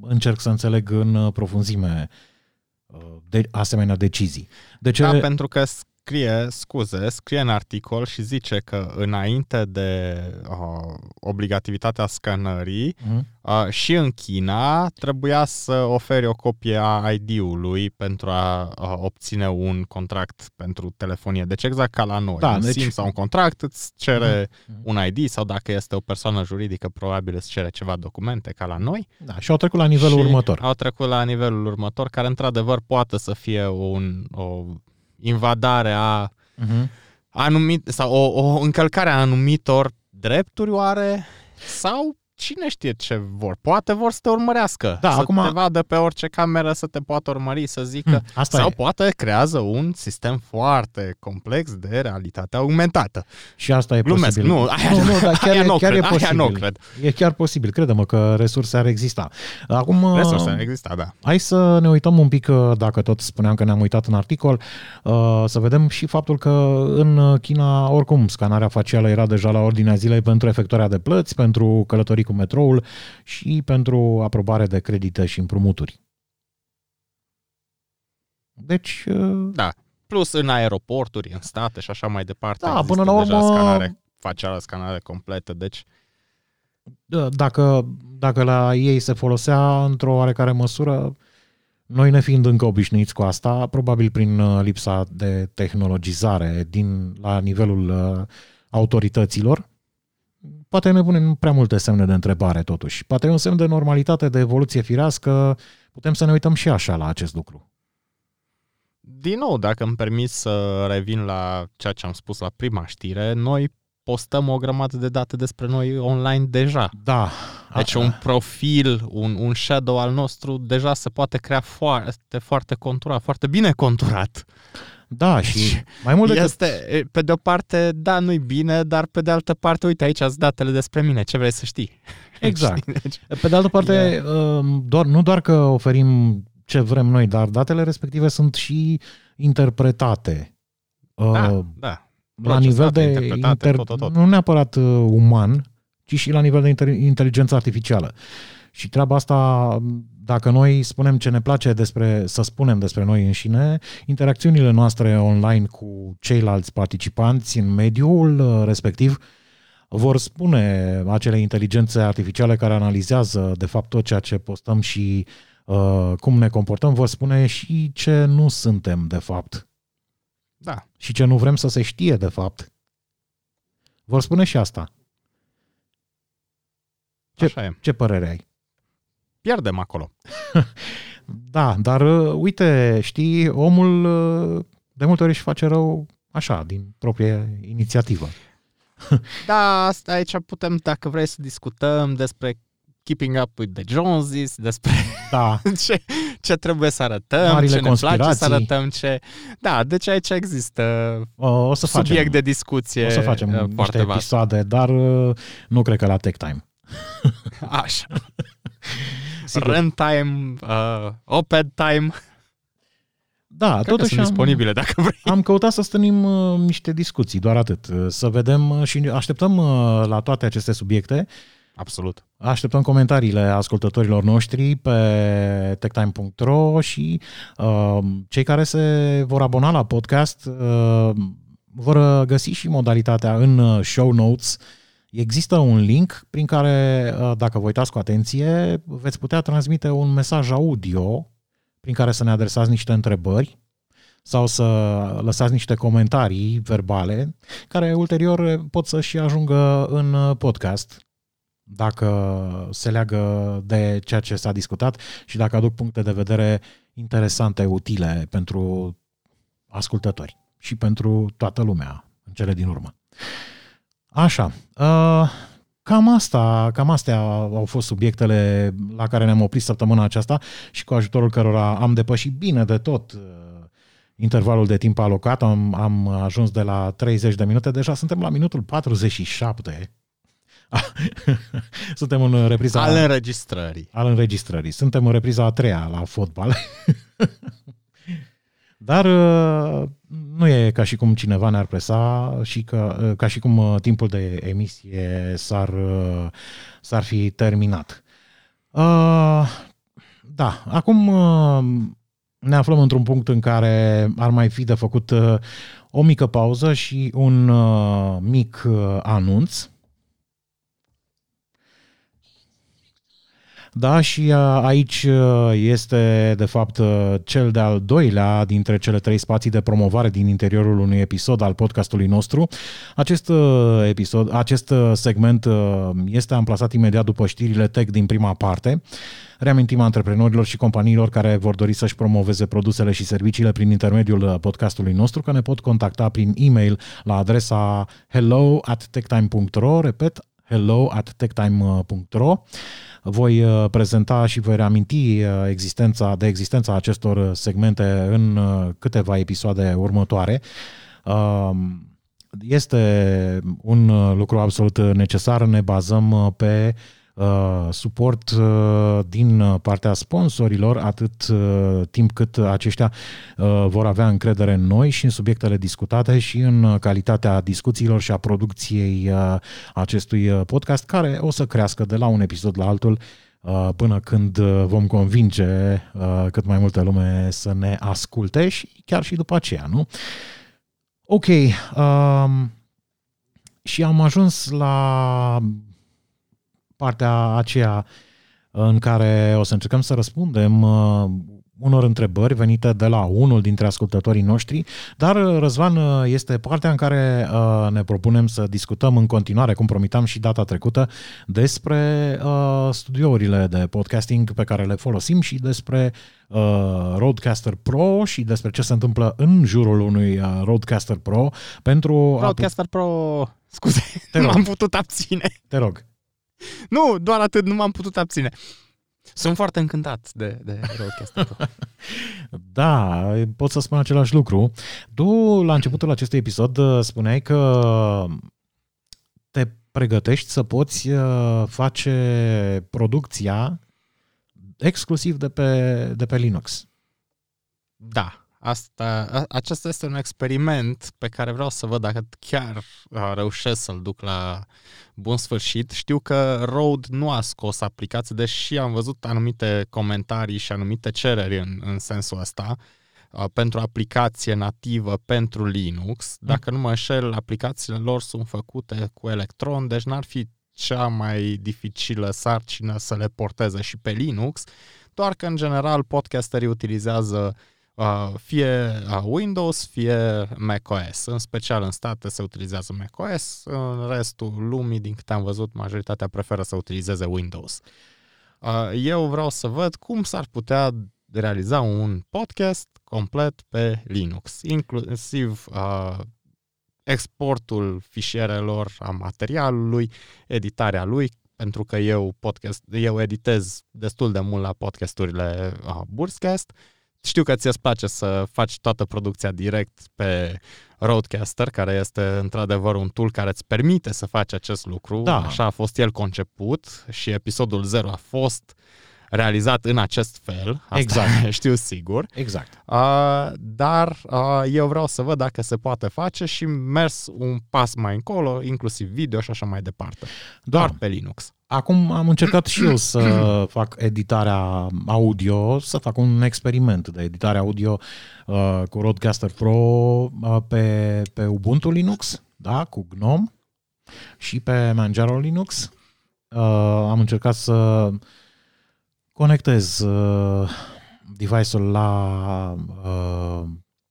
încerc să înțeleg în profunzime uh, de, asemenea decizii. De ce? Da, pentru că scrie, scuze, scrie în articol și zice că înainte de uh, obligativitatea scanării, Mhm. uh, și în China trebuia să oferi o copie a ID-ului pentru a uh, obține un contract pentru telefonie. Deci exact ca la noi. Da, un deci- SIM sau un contract îți cere Mhm. un ID sau dacă este o persoană juridică probabil îți cere ceva documente ca la noi. Da, și au trecut la nivelul și următor. Au trecut la nivelul următor, care într-adevăr poate să fie un, o invadare a Uh-huh. anumit sau o, o încălcare a anumitor drepturi oare sau cine știe ce vor. Poate vor să te urmărească, Da, să acum- te vadă pe orice cameră, să te poată urmări, să zică Hmm, asta sau e. poate creează un sistem foarte complex de realitate augmentată. Și asta e Glumesc, posibil. nu, aia, nu, nu, dar chiar, aia e, nu chiar cred, e aia posibil. nu cred. E chiar posibil, crede-mă că resurse ar exista. Acum, Resurse exista, da. Hai să ne uităm un pic, uh, dacă tot spuneam că ne-am uitat în articol, uh, să vedem și faptul că în China, oricum, scanarea facială era deja la ordinea zilei pentru efectuarea de plăți, pentru călătorii cu metroul și pentru aprobare de credite și împrumuturi. Deci, uh, Da. Plus în aeroporturi, în state și așa mai departe. Da, există până la deja urmă- Scanare facială, scanare completă, deci d- dacă, dacă la ei se folosea într-o oarecare măsură, noi ne fiind încă obișnuiți cu asta, probabil prin uh, lipsa de tehnologizare din, la nivelul uh, autorităților, poate ne punem prea multe semne de întrebare totuși. Poate e un semn de normalitate, de evoluție firească, putem să ne uităm și așa la acest lucru. Din nou, dacă îmi permis să revin la ceea ce am spus la prima știre, noi postăm o grămadă de date despre noi online deja. Da. Deci a- un profil, un, un shadow al nostru deja se poate crea foarte, foarte conturat, foarte bine conturat. Da, și mai mult decât Este, pe de o parte, da, nu-i bine, dar pe de altă parte, uite, aici sunt datele despre mine, ce vrei să știi? (laughs) Exact. Știi? Deci, Pe de altă parte, um, doar, nu doar că oferim ce vrem noi, dar datele respective sunt și interpretate. da, Uh, da. la nivel procesate, de interpretate, tot, tot, tot. nu neapărat uh, uman, ci și la nivel de inter- inteligență artificială. Și treaba asta, dacă noi spunem ce ne place despre, să spunem despre noi înșine, interacțiunile noastre online cu ceilalți participanți în mediul uh, respectiv vor spune acele inteligențe artificiale care analizează de fapt tot ceea ce postăm și uh, cum ne comportăm, vor spune și ce nu suntem de fapt Da. și ce nu vrem să se știe de fapt. Vor spune și asta. Ce- Așa e. Ce părere ai? Pierdem acolo. (laughs) Da, dar uh, uite, știi, omul uh, de multe ori își face rău așa, din proprie inițiativă. (laughs) Da, asta aici putem, dacă vrei să discutăm despre Keeping Up with the Joneses, despre Da, (laughs) ce, ce trebuie să arătăm, Marile ce ne place să conspirații. arătăm, ce... Da, deci aici există o, o să facem. subiect de discuție o să facem uh, niște foarte vast. episoade, dar uh, nu cred că la Tech Time. Așa. Runtime, uh, OPED time. Da, Cred totuși sunt am, disponibile dacă vrei. am căutat să stănim uh, niște discuții, doar atât. Uh, Să vedem uh, și așteptăm uh, la toate aceste subiecte. Absolut. Așteptăm comentariile ascultătorilor noștri pe techtime.ro și uh, cei care se vor abona la podcast uh, vor găsi și modalitatea în uh, show notes. Există un link prin care, uh, dacă vă uitați cu atenție, veți putea transmite un mesaj audio prin care să ne adresați niște întrebări sau să lăsați niște comentarii verbale care ulterior pot să și ajungă în uh, podcast dacă se leagă de ceea ce s-a discutat și dacă aduc puncte de vedere interesante, utile pentru ascultători și pentru toată lumea în cele din urmă. Așa, uh, cam asta, cam astea au fost subiectele la care ne-am oprit săptămâna aceasta și cu ajutorul cărora am depășit bine de tot uh, intervalul de timp alocat, am, am ajuns de la 30 de minute, deja suntem la minutul 47 (laughs) Suntem în repriza... Al înregistrării. Al înregistrării. Suntem în repriza a treia la fotbal. (laughs) Dar uh, nu e ca și cum cineva ne-ar presa și că, uh, ca și cum uh, timpul de emisie s-ar, s-ar fi terminat. Da, acum ne aflăm într-un punct în care ar mai fi de făcut o mică pauză și un mic anunț. Da, și aici este, de fapt, cel de-al doilea dintre cele trei spații de promovare din interiorul unui episod al podcastului nostru. Acest episod, acest segment este amplasat imediat după știrile tech din prima parte. Reamintim antreprenorilor și companiilor care vor dori să-și promoveze produsele și serviciile prin intermediul podcastului nostru că ne pot contacta prin e-mail la adresa hello at techtime.ro, repet, hello at techtime.ro voi uh, prezenta și voi reaminti uh, existența, de existența acestor segmente în uh, câteva episoade următoare. Um, este un lucru absolut necesar, ne bazăm pe Uh, suport uh, din partea sponsorilor atât uh, timp cât aceștia vor avea încredere în noi și în subiectele discutate și în calitatea discuțiilor și a producției acestui podcast care o să crească de la un episod la altul până când vom convinge cât mai multă lume să ne asculte și chiar și după aceea, nu? Ok, um, și am ajuns la partea aceea în care o să încercăm să răspundem uh, unor întrebări venite de la unul dintre ascultătorii noștri, dar uh, Răzvan uh, este partea în care ne propunem să discutăm în continuare, cum promitam și data trecută, despre studiourile de podcasting pe care le folosim și despre Roadcaster Pro și despre ce se întâmplă în jurul unui Roadcaster Pro pentru... Roadcaster a... Pro... Scuze, nu am putut abține. Te rog. (laughs) Nu, doar atât, nu m-am putut abține. Sunt foarte încântat de, de Roadcaster Pro. (laughs) da, pot să spun același lucru. Tu, la începutul acestui episod, spuneai că te pregătești să poți uh, face producția exclusiv de pe, de pe Linux. Da, Asta, a, acesta este un experiment pe care vreau să văd dacă chiar reușesc să-l duc la bun sfârșit. Știu că Rode nu a scos aplicații, deși am văzut anumite comentarii și anumite cereri în, în sensul ăsta pentru aplicație nativă pentru Linux. Mm. Dacă nu mă înșel, aplicațiile lor sunt făcute cu Electron, deci n-ar fi cea mai dificilă sarcină să le porteze și pe Linux, doar că în general podcasterii utilizează Uh, fie uh, Windows, fie macOS. În special în state se utilizează macOS, în restul lumii, din câte am văzut, majoritatea preferă să utilizeze Windows. Uh, eu vreau să văd cum s-ar putea realiza un podcast complet pe Linux, inclusiv uh, exportul fișierelor a materialului, editarea lui, pentru că eu podcast, eu editez destul de mult la podcasturile uh, Burscast știu că ți-e place să faci toată producția direct pe Roadcaster, care este într-adevăr un tool care îți permite să faci acest lucru. Da. Așa a fost el conceput și episodul 0 a fost realizat în acest fel. Asta Exact. (laughs) știu sigur. Exact. Uh, dar uh, eu vreau să văd dacă se poate face și mers un pas mai încolo, inclusiv video și așa mai departe. Doar Da. pe Linux. Acum am încercat și eu să (clears throat) fac editarea audio, să fac un experiment de editare audio uh, cu Rodecaster Pro uh, pe, pe Ubuntu Linux, da, cu GNOME și pe Manjaro Linux. Uh, am încercat să conectez uh, device-ul la uh,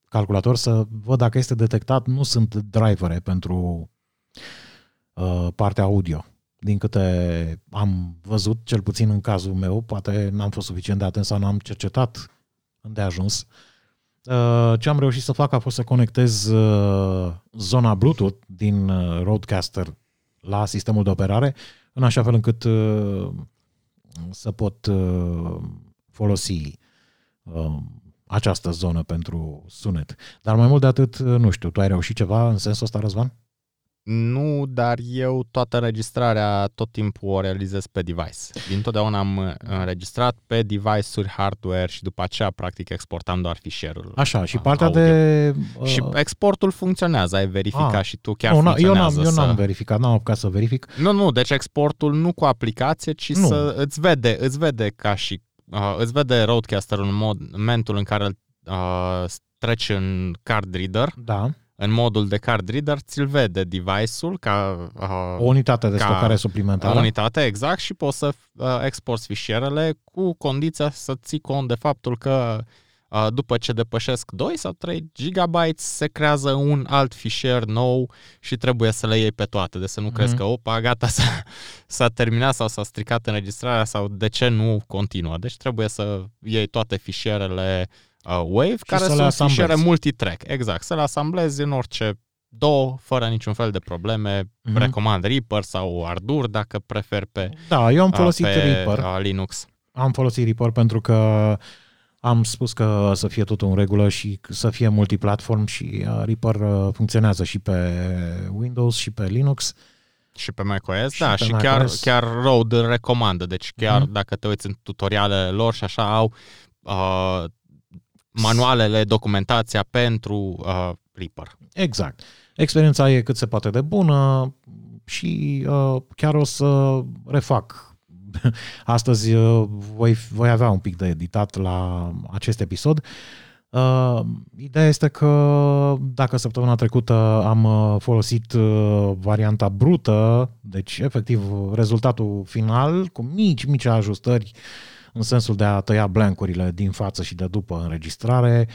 calculator să văd dacă este detectat. Nu sunt drivere pentru uh, partea audio din câte am văzut, cel puțin în cazul meu, poate n-am fost suficient de atent sau n-am cercetat îndeajuns. Uh, Ce am reușit să fac a fost să conectez uh, zona Bluetooth din uh, Rodecaster la sistemul de operare, în așa fel încât uh, să pot uh, folosi uh, această zonă pentru sunet. Dar mai mult de atât, uh, nu știu, tu ai reușit ceva în sensul ăsta, Răzvan? Nu, dar eu toată înregistrarea tot timpul o realizez pe device. Din totdeauna am uh, înregistrat pe device-uri hardware și după aceea practic exportam doar fișierul. Așa, și uh, partea audio. de... uh, Și exportul funcționează, ai verificat Ah. și tu chiar nu, na- eu n-am, funcționează. eu să... n-am verificat, n-am apucat să verific. Nu, nu, deci exportul nu cu aplicație, ci Nu. să îți vede, îți vede ca și uh, îți vede Roadcaster în mod, în momentul în care îl uh, treci în card reader, Da, în modul de card reader, ți-l vede device-ul ca uh, o unitate de ca stocare suplimentară. unitate, exact, și poți să uh, exporți fișierele cu condiția să ții cont de faptul că uh, după ce depășesc 2 sau 3 GB se creează un alt fișier nou și trebuie să le iei pe toate. Deci să nu Mhm. crezi că, opa, gata, (laughs) s-a, s-a terminat sau s-a stricat înregistrarea sau de ce nu continuă. Deci trebuie să iei toate fișierele uh, WAVE, care să le sunt asamblezi. fișiere multitrack. Exact, să le asamblezi în orice două, fără niciun fel de probleme. Mhm. Recomand Reaper sau Ardour dacă preferi pe, Da, eu am a, folosit pe Reaper. a, Linux. Am folosit Reaper pentru că am spus că să fie totul în regulă și să fie multiplatform și uh, Reaper uh, funcționează și pe Windows și pe Linux. Și pe macOS, Și da, pe și chiar, macOS. chiar Rode îl recomandă. Deci chiar Mhm. dacă te uiți în tutorialele lor și așa au uh, manualele, documentația pentru uh, Reaper. Exact. Experiența e cât se poate de bună și uh, chiar o să refac. (laughs) Astăzi uh, voi, voi avea un pic de editat la acest episod. Uh, ideea este că dacă săptămâna trecută am uh, folosit uh, varianta brută, deci efectiv rezultatul final cu mici, mici ajustări în sensul de a tăia blancurile din față și de după înregistrare,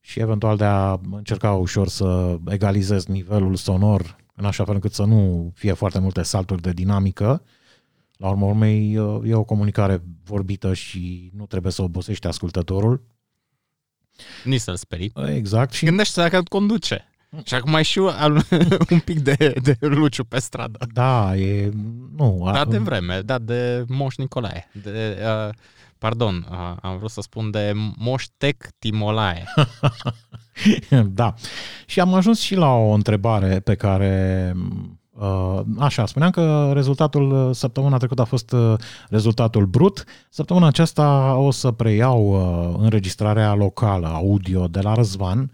și eventual de a încerca ușor să egalizez nivelul sonor în așa fel încât să nu fie foarte multe salturi de dinamică. La urmă urmei, e o comunicare vorbită și nu trebuie să obosești ascultătorul. Nici să-l sperii. Exact. Și Și gândește dacă conduce. Și acum ai și al- (laughs) un pic de, de luciu pe stradă. da, e... Nu, a- Da, de vreme, da, de Moș Nicolae. De, uh, pardon, uh, am vrut să spun de Moș Tec Timolae. (laughs) da. Și am ajuns și la o întrebare pe care uh, așa, spuneam că rezultatul uh, săptămâna trecută a fost uh, rezultatul brut. Săptămâna aceasta o să preiau uh, înregistrarea locală audio de la Răzvan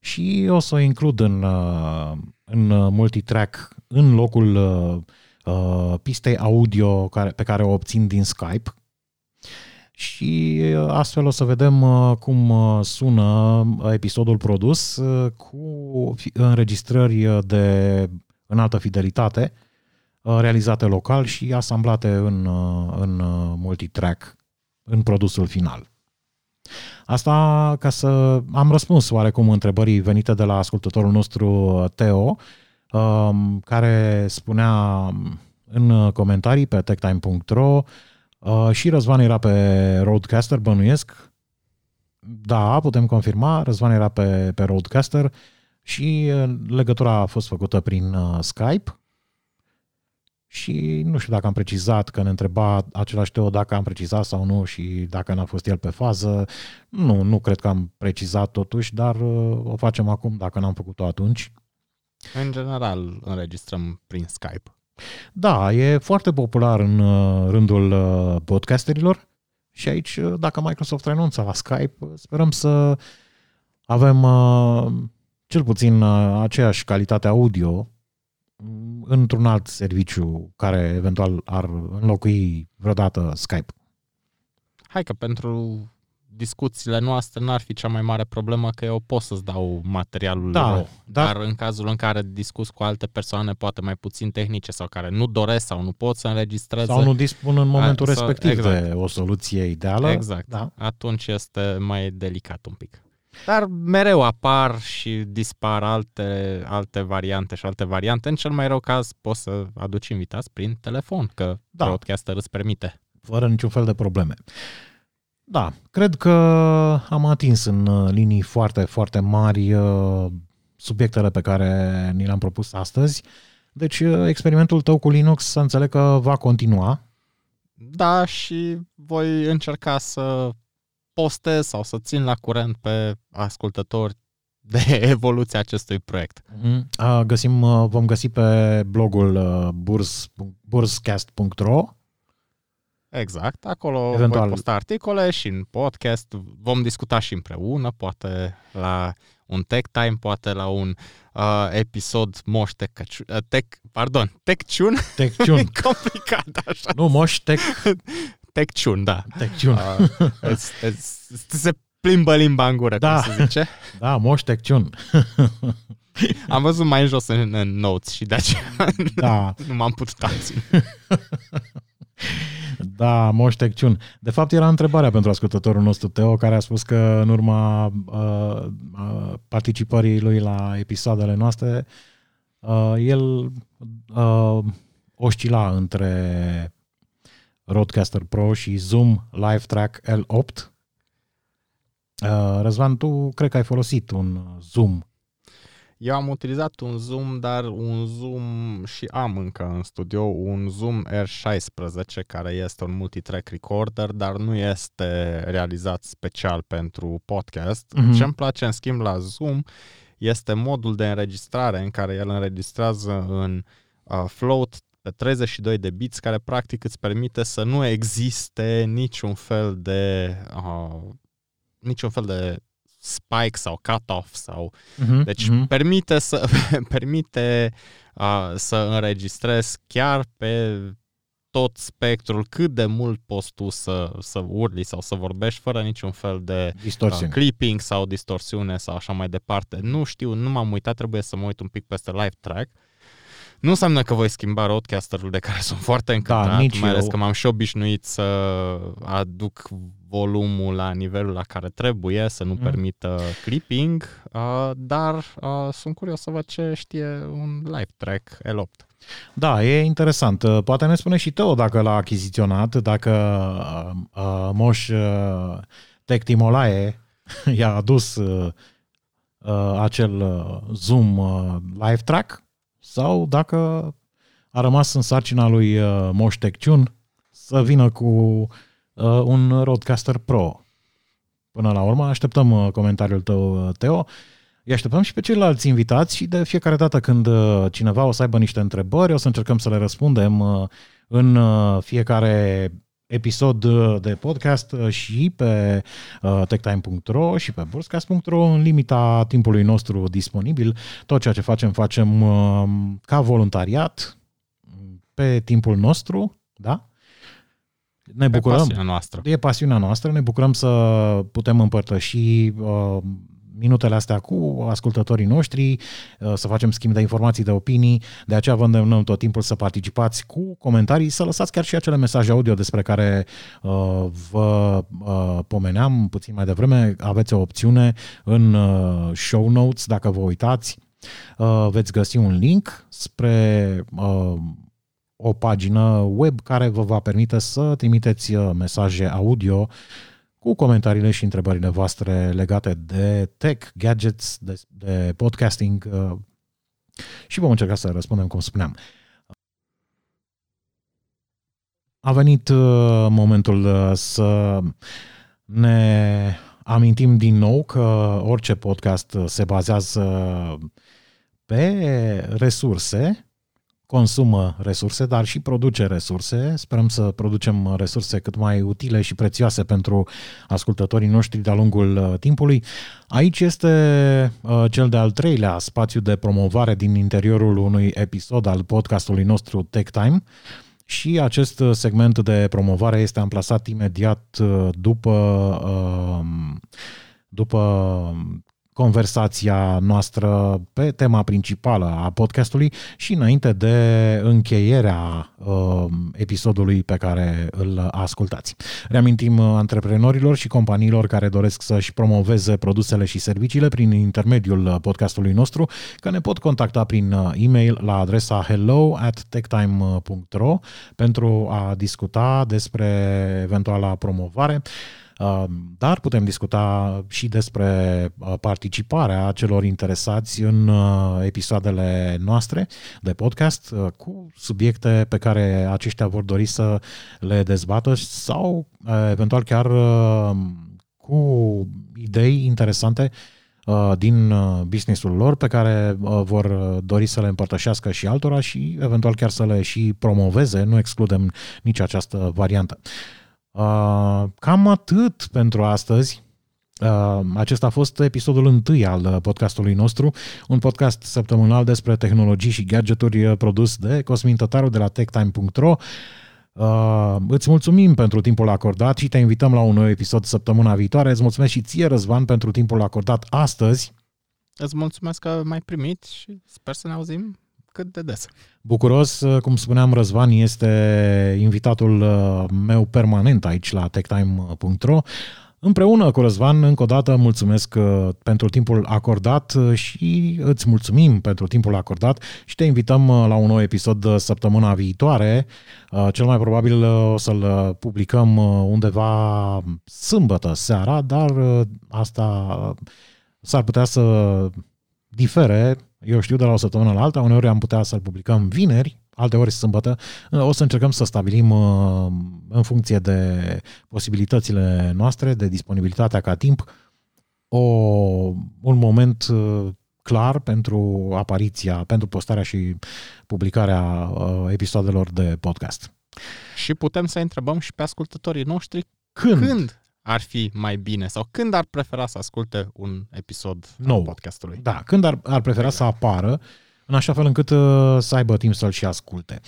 și o să o includ în, uh, în multitrack în locul uh, uh, pistei audio care, pe care o obțin din Skype și uh, astfel o să vedem uh, cum uh, sună uh, episodul produs uh, cu fi- înregistrări uh, de înaltă fidelitate uh, realizate local și asamblate în, uh, în uh, multitrack în produsul final. Asta ca să am răspuns oarecum întrebării venite de la ascultătorul nostru uh, Teo, um, care spunea în comentarii pe techtime.ro Uh, și Răzvan era pe Roadcaster, bănuiesc. Da, putem confirma, Răzvan era pe, pe Roadcaster și uh, legătura a fost făcută prin uh, Skype și nu știu dacă am precizat, că ne întreba același Teo dacă am precizat sau nu și dacă n-a fost el pe fază. Nu, nu cred că am precizat totuși, dar uh, o facem acum dacă n-am făcut-o atunci. În general, înregistrăm prin Skype. Da, e foarte popular în uh, rândul uh, podcasterilor și aici, dacă Microsoft renunță la Skype, sperăm să avem cel puțin aceeași calitate audio într-un alt serviciu care eventual ar înlocui vreodată Skype. Hai că pentru discuțiile noastre n-ar fi cea mai mare problemă că eu pot să-ți dau materialul da, rău, dar... dar în cazul în care discuți cu alte persoane poate mai puțin tehnice sau care nu doresc sau nu pot să înregistreze sau nu dispun în momentul a, respectiv exact. de o soluție ideală. Exact. Da. Atunci este mai delicat un pic. Dar mereu apar și dispar alte, alte variante și alte variante. În cel mai rău caz poți să aduci invitați prin telefon, că Da. broadcaster îți permite. Fără niciun fel de probleme. Da, cred că am atins în uh, linii foarte, foarte mari uh, subiectele pe care ni le-am propus astăzi. Deci uh, experimentul tău cu Linux să înțeleg că va continua. Da, și voi încerca să postez sau să țin la curent pe ascultători de (laughs) evoluția acestui proiect. Mhm. A, Găsim, uh, vom găsi pe blogul uh, burs, burscast.ro Exact, acolo Eventual. Eventual. voi posta articole și în podcast vom discuta și împreună, poate la un tech time, poate la un uh, episod moș tech, uh, tech, pardon, tech-ciun, Tecciun. (laughs) complicat așa, nu, moș tec, (laughs) tech-ciun, da. tecciun. Uh, îți, îți, se plimbă limba în gură, Da. cum se zice. Da, moș tecciun. (laughs) Am văzut mai în jos în, în notes și de aceea Da, nu m-am putut abține. Da, moș tecciun. De fapt, era întrebarea pentru ascultătorul nostru, Teo, care a spus că în urma uh, uh, participării lui la episoadele noastre, uh, el uh, oscila între Roadcaster Pro și Zoom Live Track L8. Uh, Răzvan, tu cred că ai folosit un Zoom. Eu am utilizat un Zoom, dar un Zoom și am încă în studio un Zoom R16 care este un multitrack recorder, dar nu este realizat special pentru podcast. Mhm. Mm-hmm. Ce îmi place în schimb la Zoom este modul de înregistrare în care el înregistrează în uh, float pe 32 de bits care practic îți permite să nu existe niciun fel de uh, niciun fel de spike sau cut-off sau Uh-huh, deci uh-huh. permite să (laughs) permite uh, să înregistrezi chiar pe tot spectrul cât de mult poți tu să, să urli sau să vorbești fără niciun fel de uh, Distorsiune. clipping sau distorsiune sau așa mai departe. Nu știu, nu m-am uitat, trebuie să mă uit un pic peste live track. Nu înseamnă că voi schimba roadcasterul de care (laughs) sunt foarte încântat, Da, nici mai ales eu. că m-am și obișnuit să aduc volumul la nivelul la care trebuie, să nu Mm. permită clipping, uh, dar uh, sunt curios să văd ce știe un live track L8. Da, e interesant. Uh, Poate ne spune și Teo dacă l-a achiziționat, dacă uh, uh, Moș uh, Tech Timolae (laughs) i-a adus uh, uh, acel uh, Zoom uh, Live Track sau dacă a rămas în sarcina lui uh, Moș Tecciun să vină cu uh, un Roadcaster Pro. Până la urmă, așteptăm uh, comentariul tău, uh, Teo. Îi așteptăm și pe ceilalți invitați și de fiecare dată când uh, cineva o să aibă niște întrebări, o să încercăm să le răspundem uh, în uh, fiecare episod uh, de podcast uh, și pe uh, techtime.ro și pe burscast.ro în limita timpului nostru disponibil. Tot ceea ce facem, facem uh, ca voluntariat pe timpul nostru, da? Ne Pe bucurăm. pasiunea noastră. E pasiunea noastră, ne bucurăm să putem împărtăși uh, minutele astea cu ascultătorii noștri, uh, să facem schimb de informații, de opinii, de aceea vă îndemnăm tot timpul să participați cu comentarii, să lăsați chiar și acele mesaje audio despre care uh, vă uh, pomeneam puțin mai devreme, aveți o opțiune în uh, show notes, dacă vă uitați, uh, veți găsi un link spre uh, o pagină web care vă va permite să trimiteți uh, mesaje audio cu comentariile și întrebările voastre legate de tech, gadgets, de, de podcasting uh, și vom încerca să răspundem cum spuneam. A venit uh, momentul uh, să ne amintim din nou că orice podcast se bazează pe resurse consumă resurse, dar și produce resurse. Sperăm să producem resurse cât mai utile și prețioase pentru ascultătorii noștri de-a lungul uh, timpului. Aici este uh, cel de-al treilea spațiu de promovare din interiorul unui episod al podcastului nostru Tech Time. Și acest segment de promovare este amplasat imediat uh, după, după conversația noastră pe tema principală a podcastului și înainte de încheierea uh, episodului pe care îl ascultați. Reamintim uh, antreprenorilor și companiilor care doresc să-și promoveze produsele și serviciile prin intermediul podcastului nostru că ne pot contacta prin uh, e-mail la adresa hello at techtime.ro pentru a discuta despre eventuala promovare. Um, dar putem discuta și despre uh, participarea celor interesați în uh, episoadele noastre de podcast uh, cu subiecte pe care aceștia vor dori să le dezbată sau eventual chiar cu idei interesante din businessul lor pe care vor dori să le împărtășească și altora și eventual chiar să le și promoveze, nu excludem nici această variantă. Uh, cam atât pentru astăzi. Uh, acesta a fost episodul întâi al uh, podcastului nostru, un podcast săptămânal despre tehnologii și gadgeturi uh, produs de Cosmin Tătaru de la techtime.ro. Uh, îți mulțumim pentru timpul acordat și te invităm la un nou episod săptămâna viitoare. Îți mulțumesc și ție, Răzvan, pentru timpul acordat astăzi. Îți mulțumesc că m-ai primit și sper să ne auzim cât de des. Bucuros, uh, cum spuneam, Răzvan este invitatul uh, meu permanent aici la techtime.ro. Împreună cu Răzvan, încă o dată, mulțumesc uh, pentru timpul acordat și îți mulțumim pentru timpul acordat și te invităm la un nou episod săptămâna viitoare. Cel mai probabil o să-l publicăm undeva sâmbătă seara, dar asta s-ar putea să difere eu știu de la o săptămână la alta, uneori am putea să-l publicăm vineri, alte ori sâmbătă. O să încercăm să stabilim uh, în funcție de posibilitățile noastre, de disponibilitatea ca timp, o, un moment uh, clar pentru apariția, pentru postarea și publicarea uh, episoadelor de podcast. Și putem să întrebăm și pe ascultătorii noștri când, când ar fi mai bine sau când ar prefera să asculte un episod nou al podcastului? Da, când ar, ar prefera exact. să apară în așa fel încât uh, să aibă timp să-l și asculte.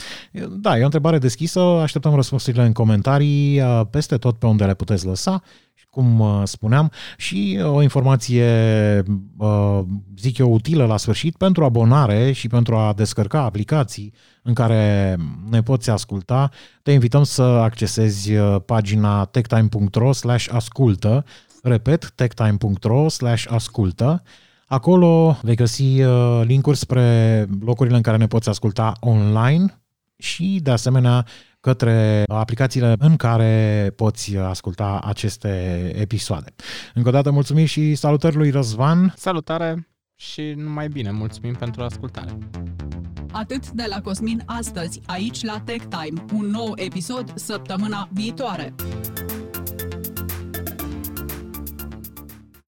Da, e o întrebare deschisă, așteptăm răspunsurile în comentarii uh, peste tot pe unde le puteți lăsa cum uh, spuneam, și o informație, uh, zic eu, utilă la sfârșit pentru abonare și pentru a descărca aplicații în care ne poți asculta. Te invităm să accesezi uh, pagina techtime.ro slash ascultă, repet, techtime.ro slash ascultă. Acolo vei găsi linkuri spre locurile în care ne poți asculta online și, de asemenea, către aplicațiile în care poți asculta aceste episoade. Încă o dată mulțumim și salutări lui Răzvan. Salutare și numai bine, mulțumim pentru ascultare. Atât de la Cosmin astăzi, aici la Tech Time, un nou episod săptămâna viitoare.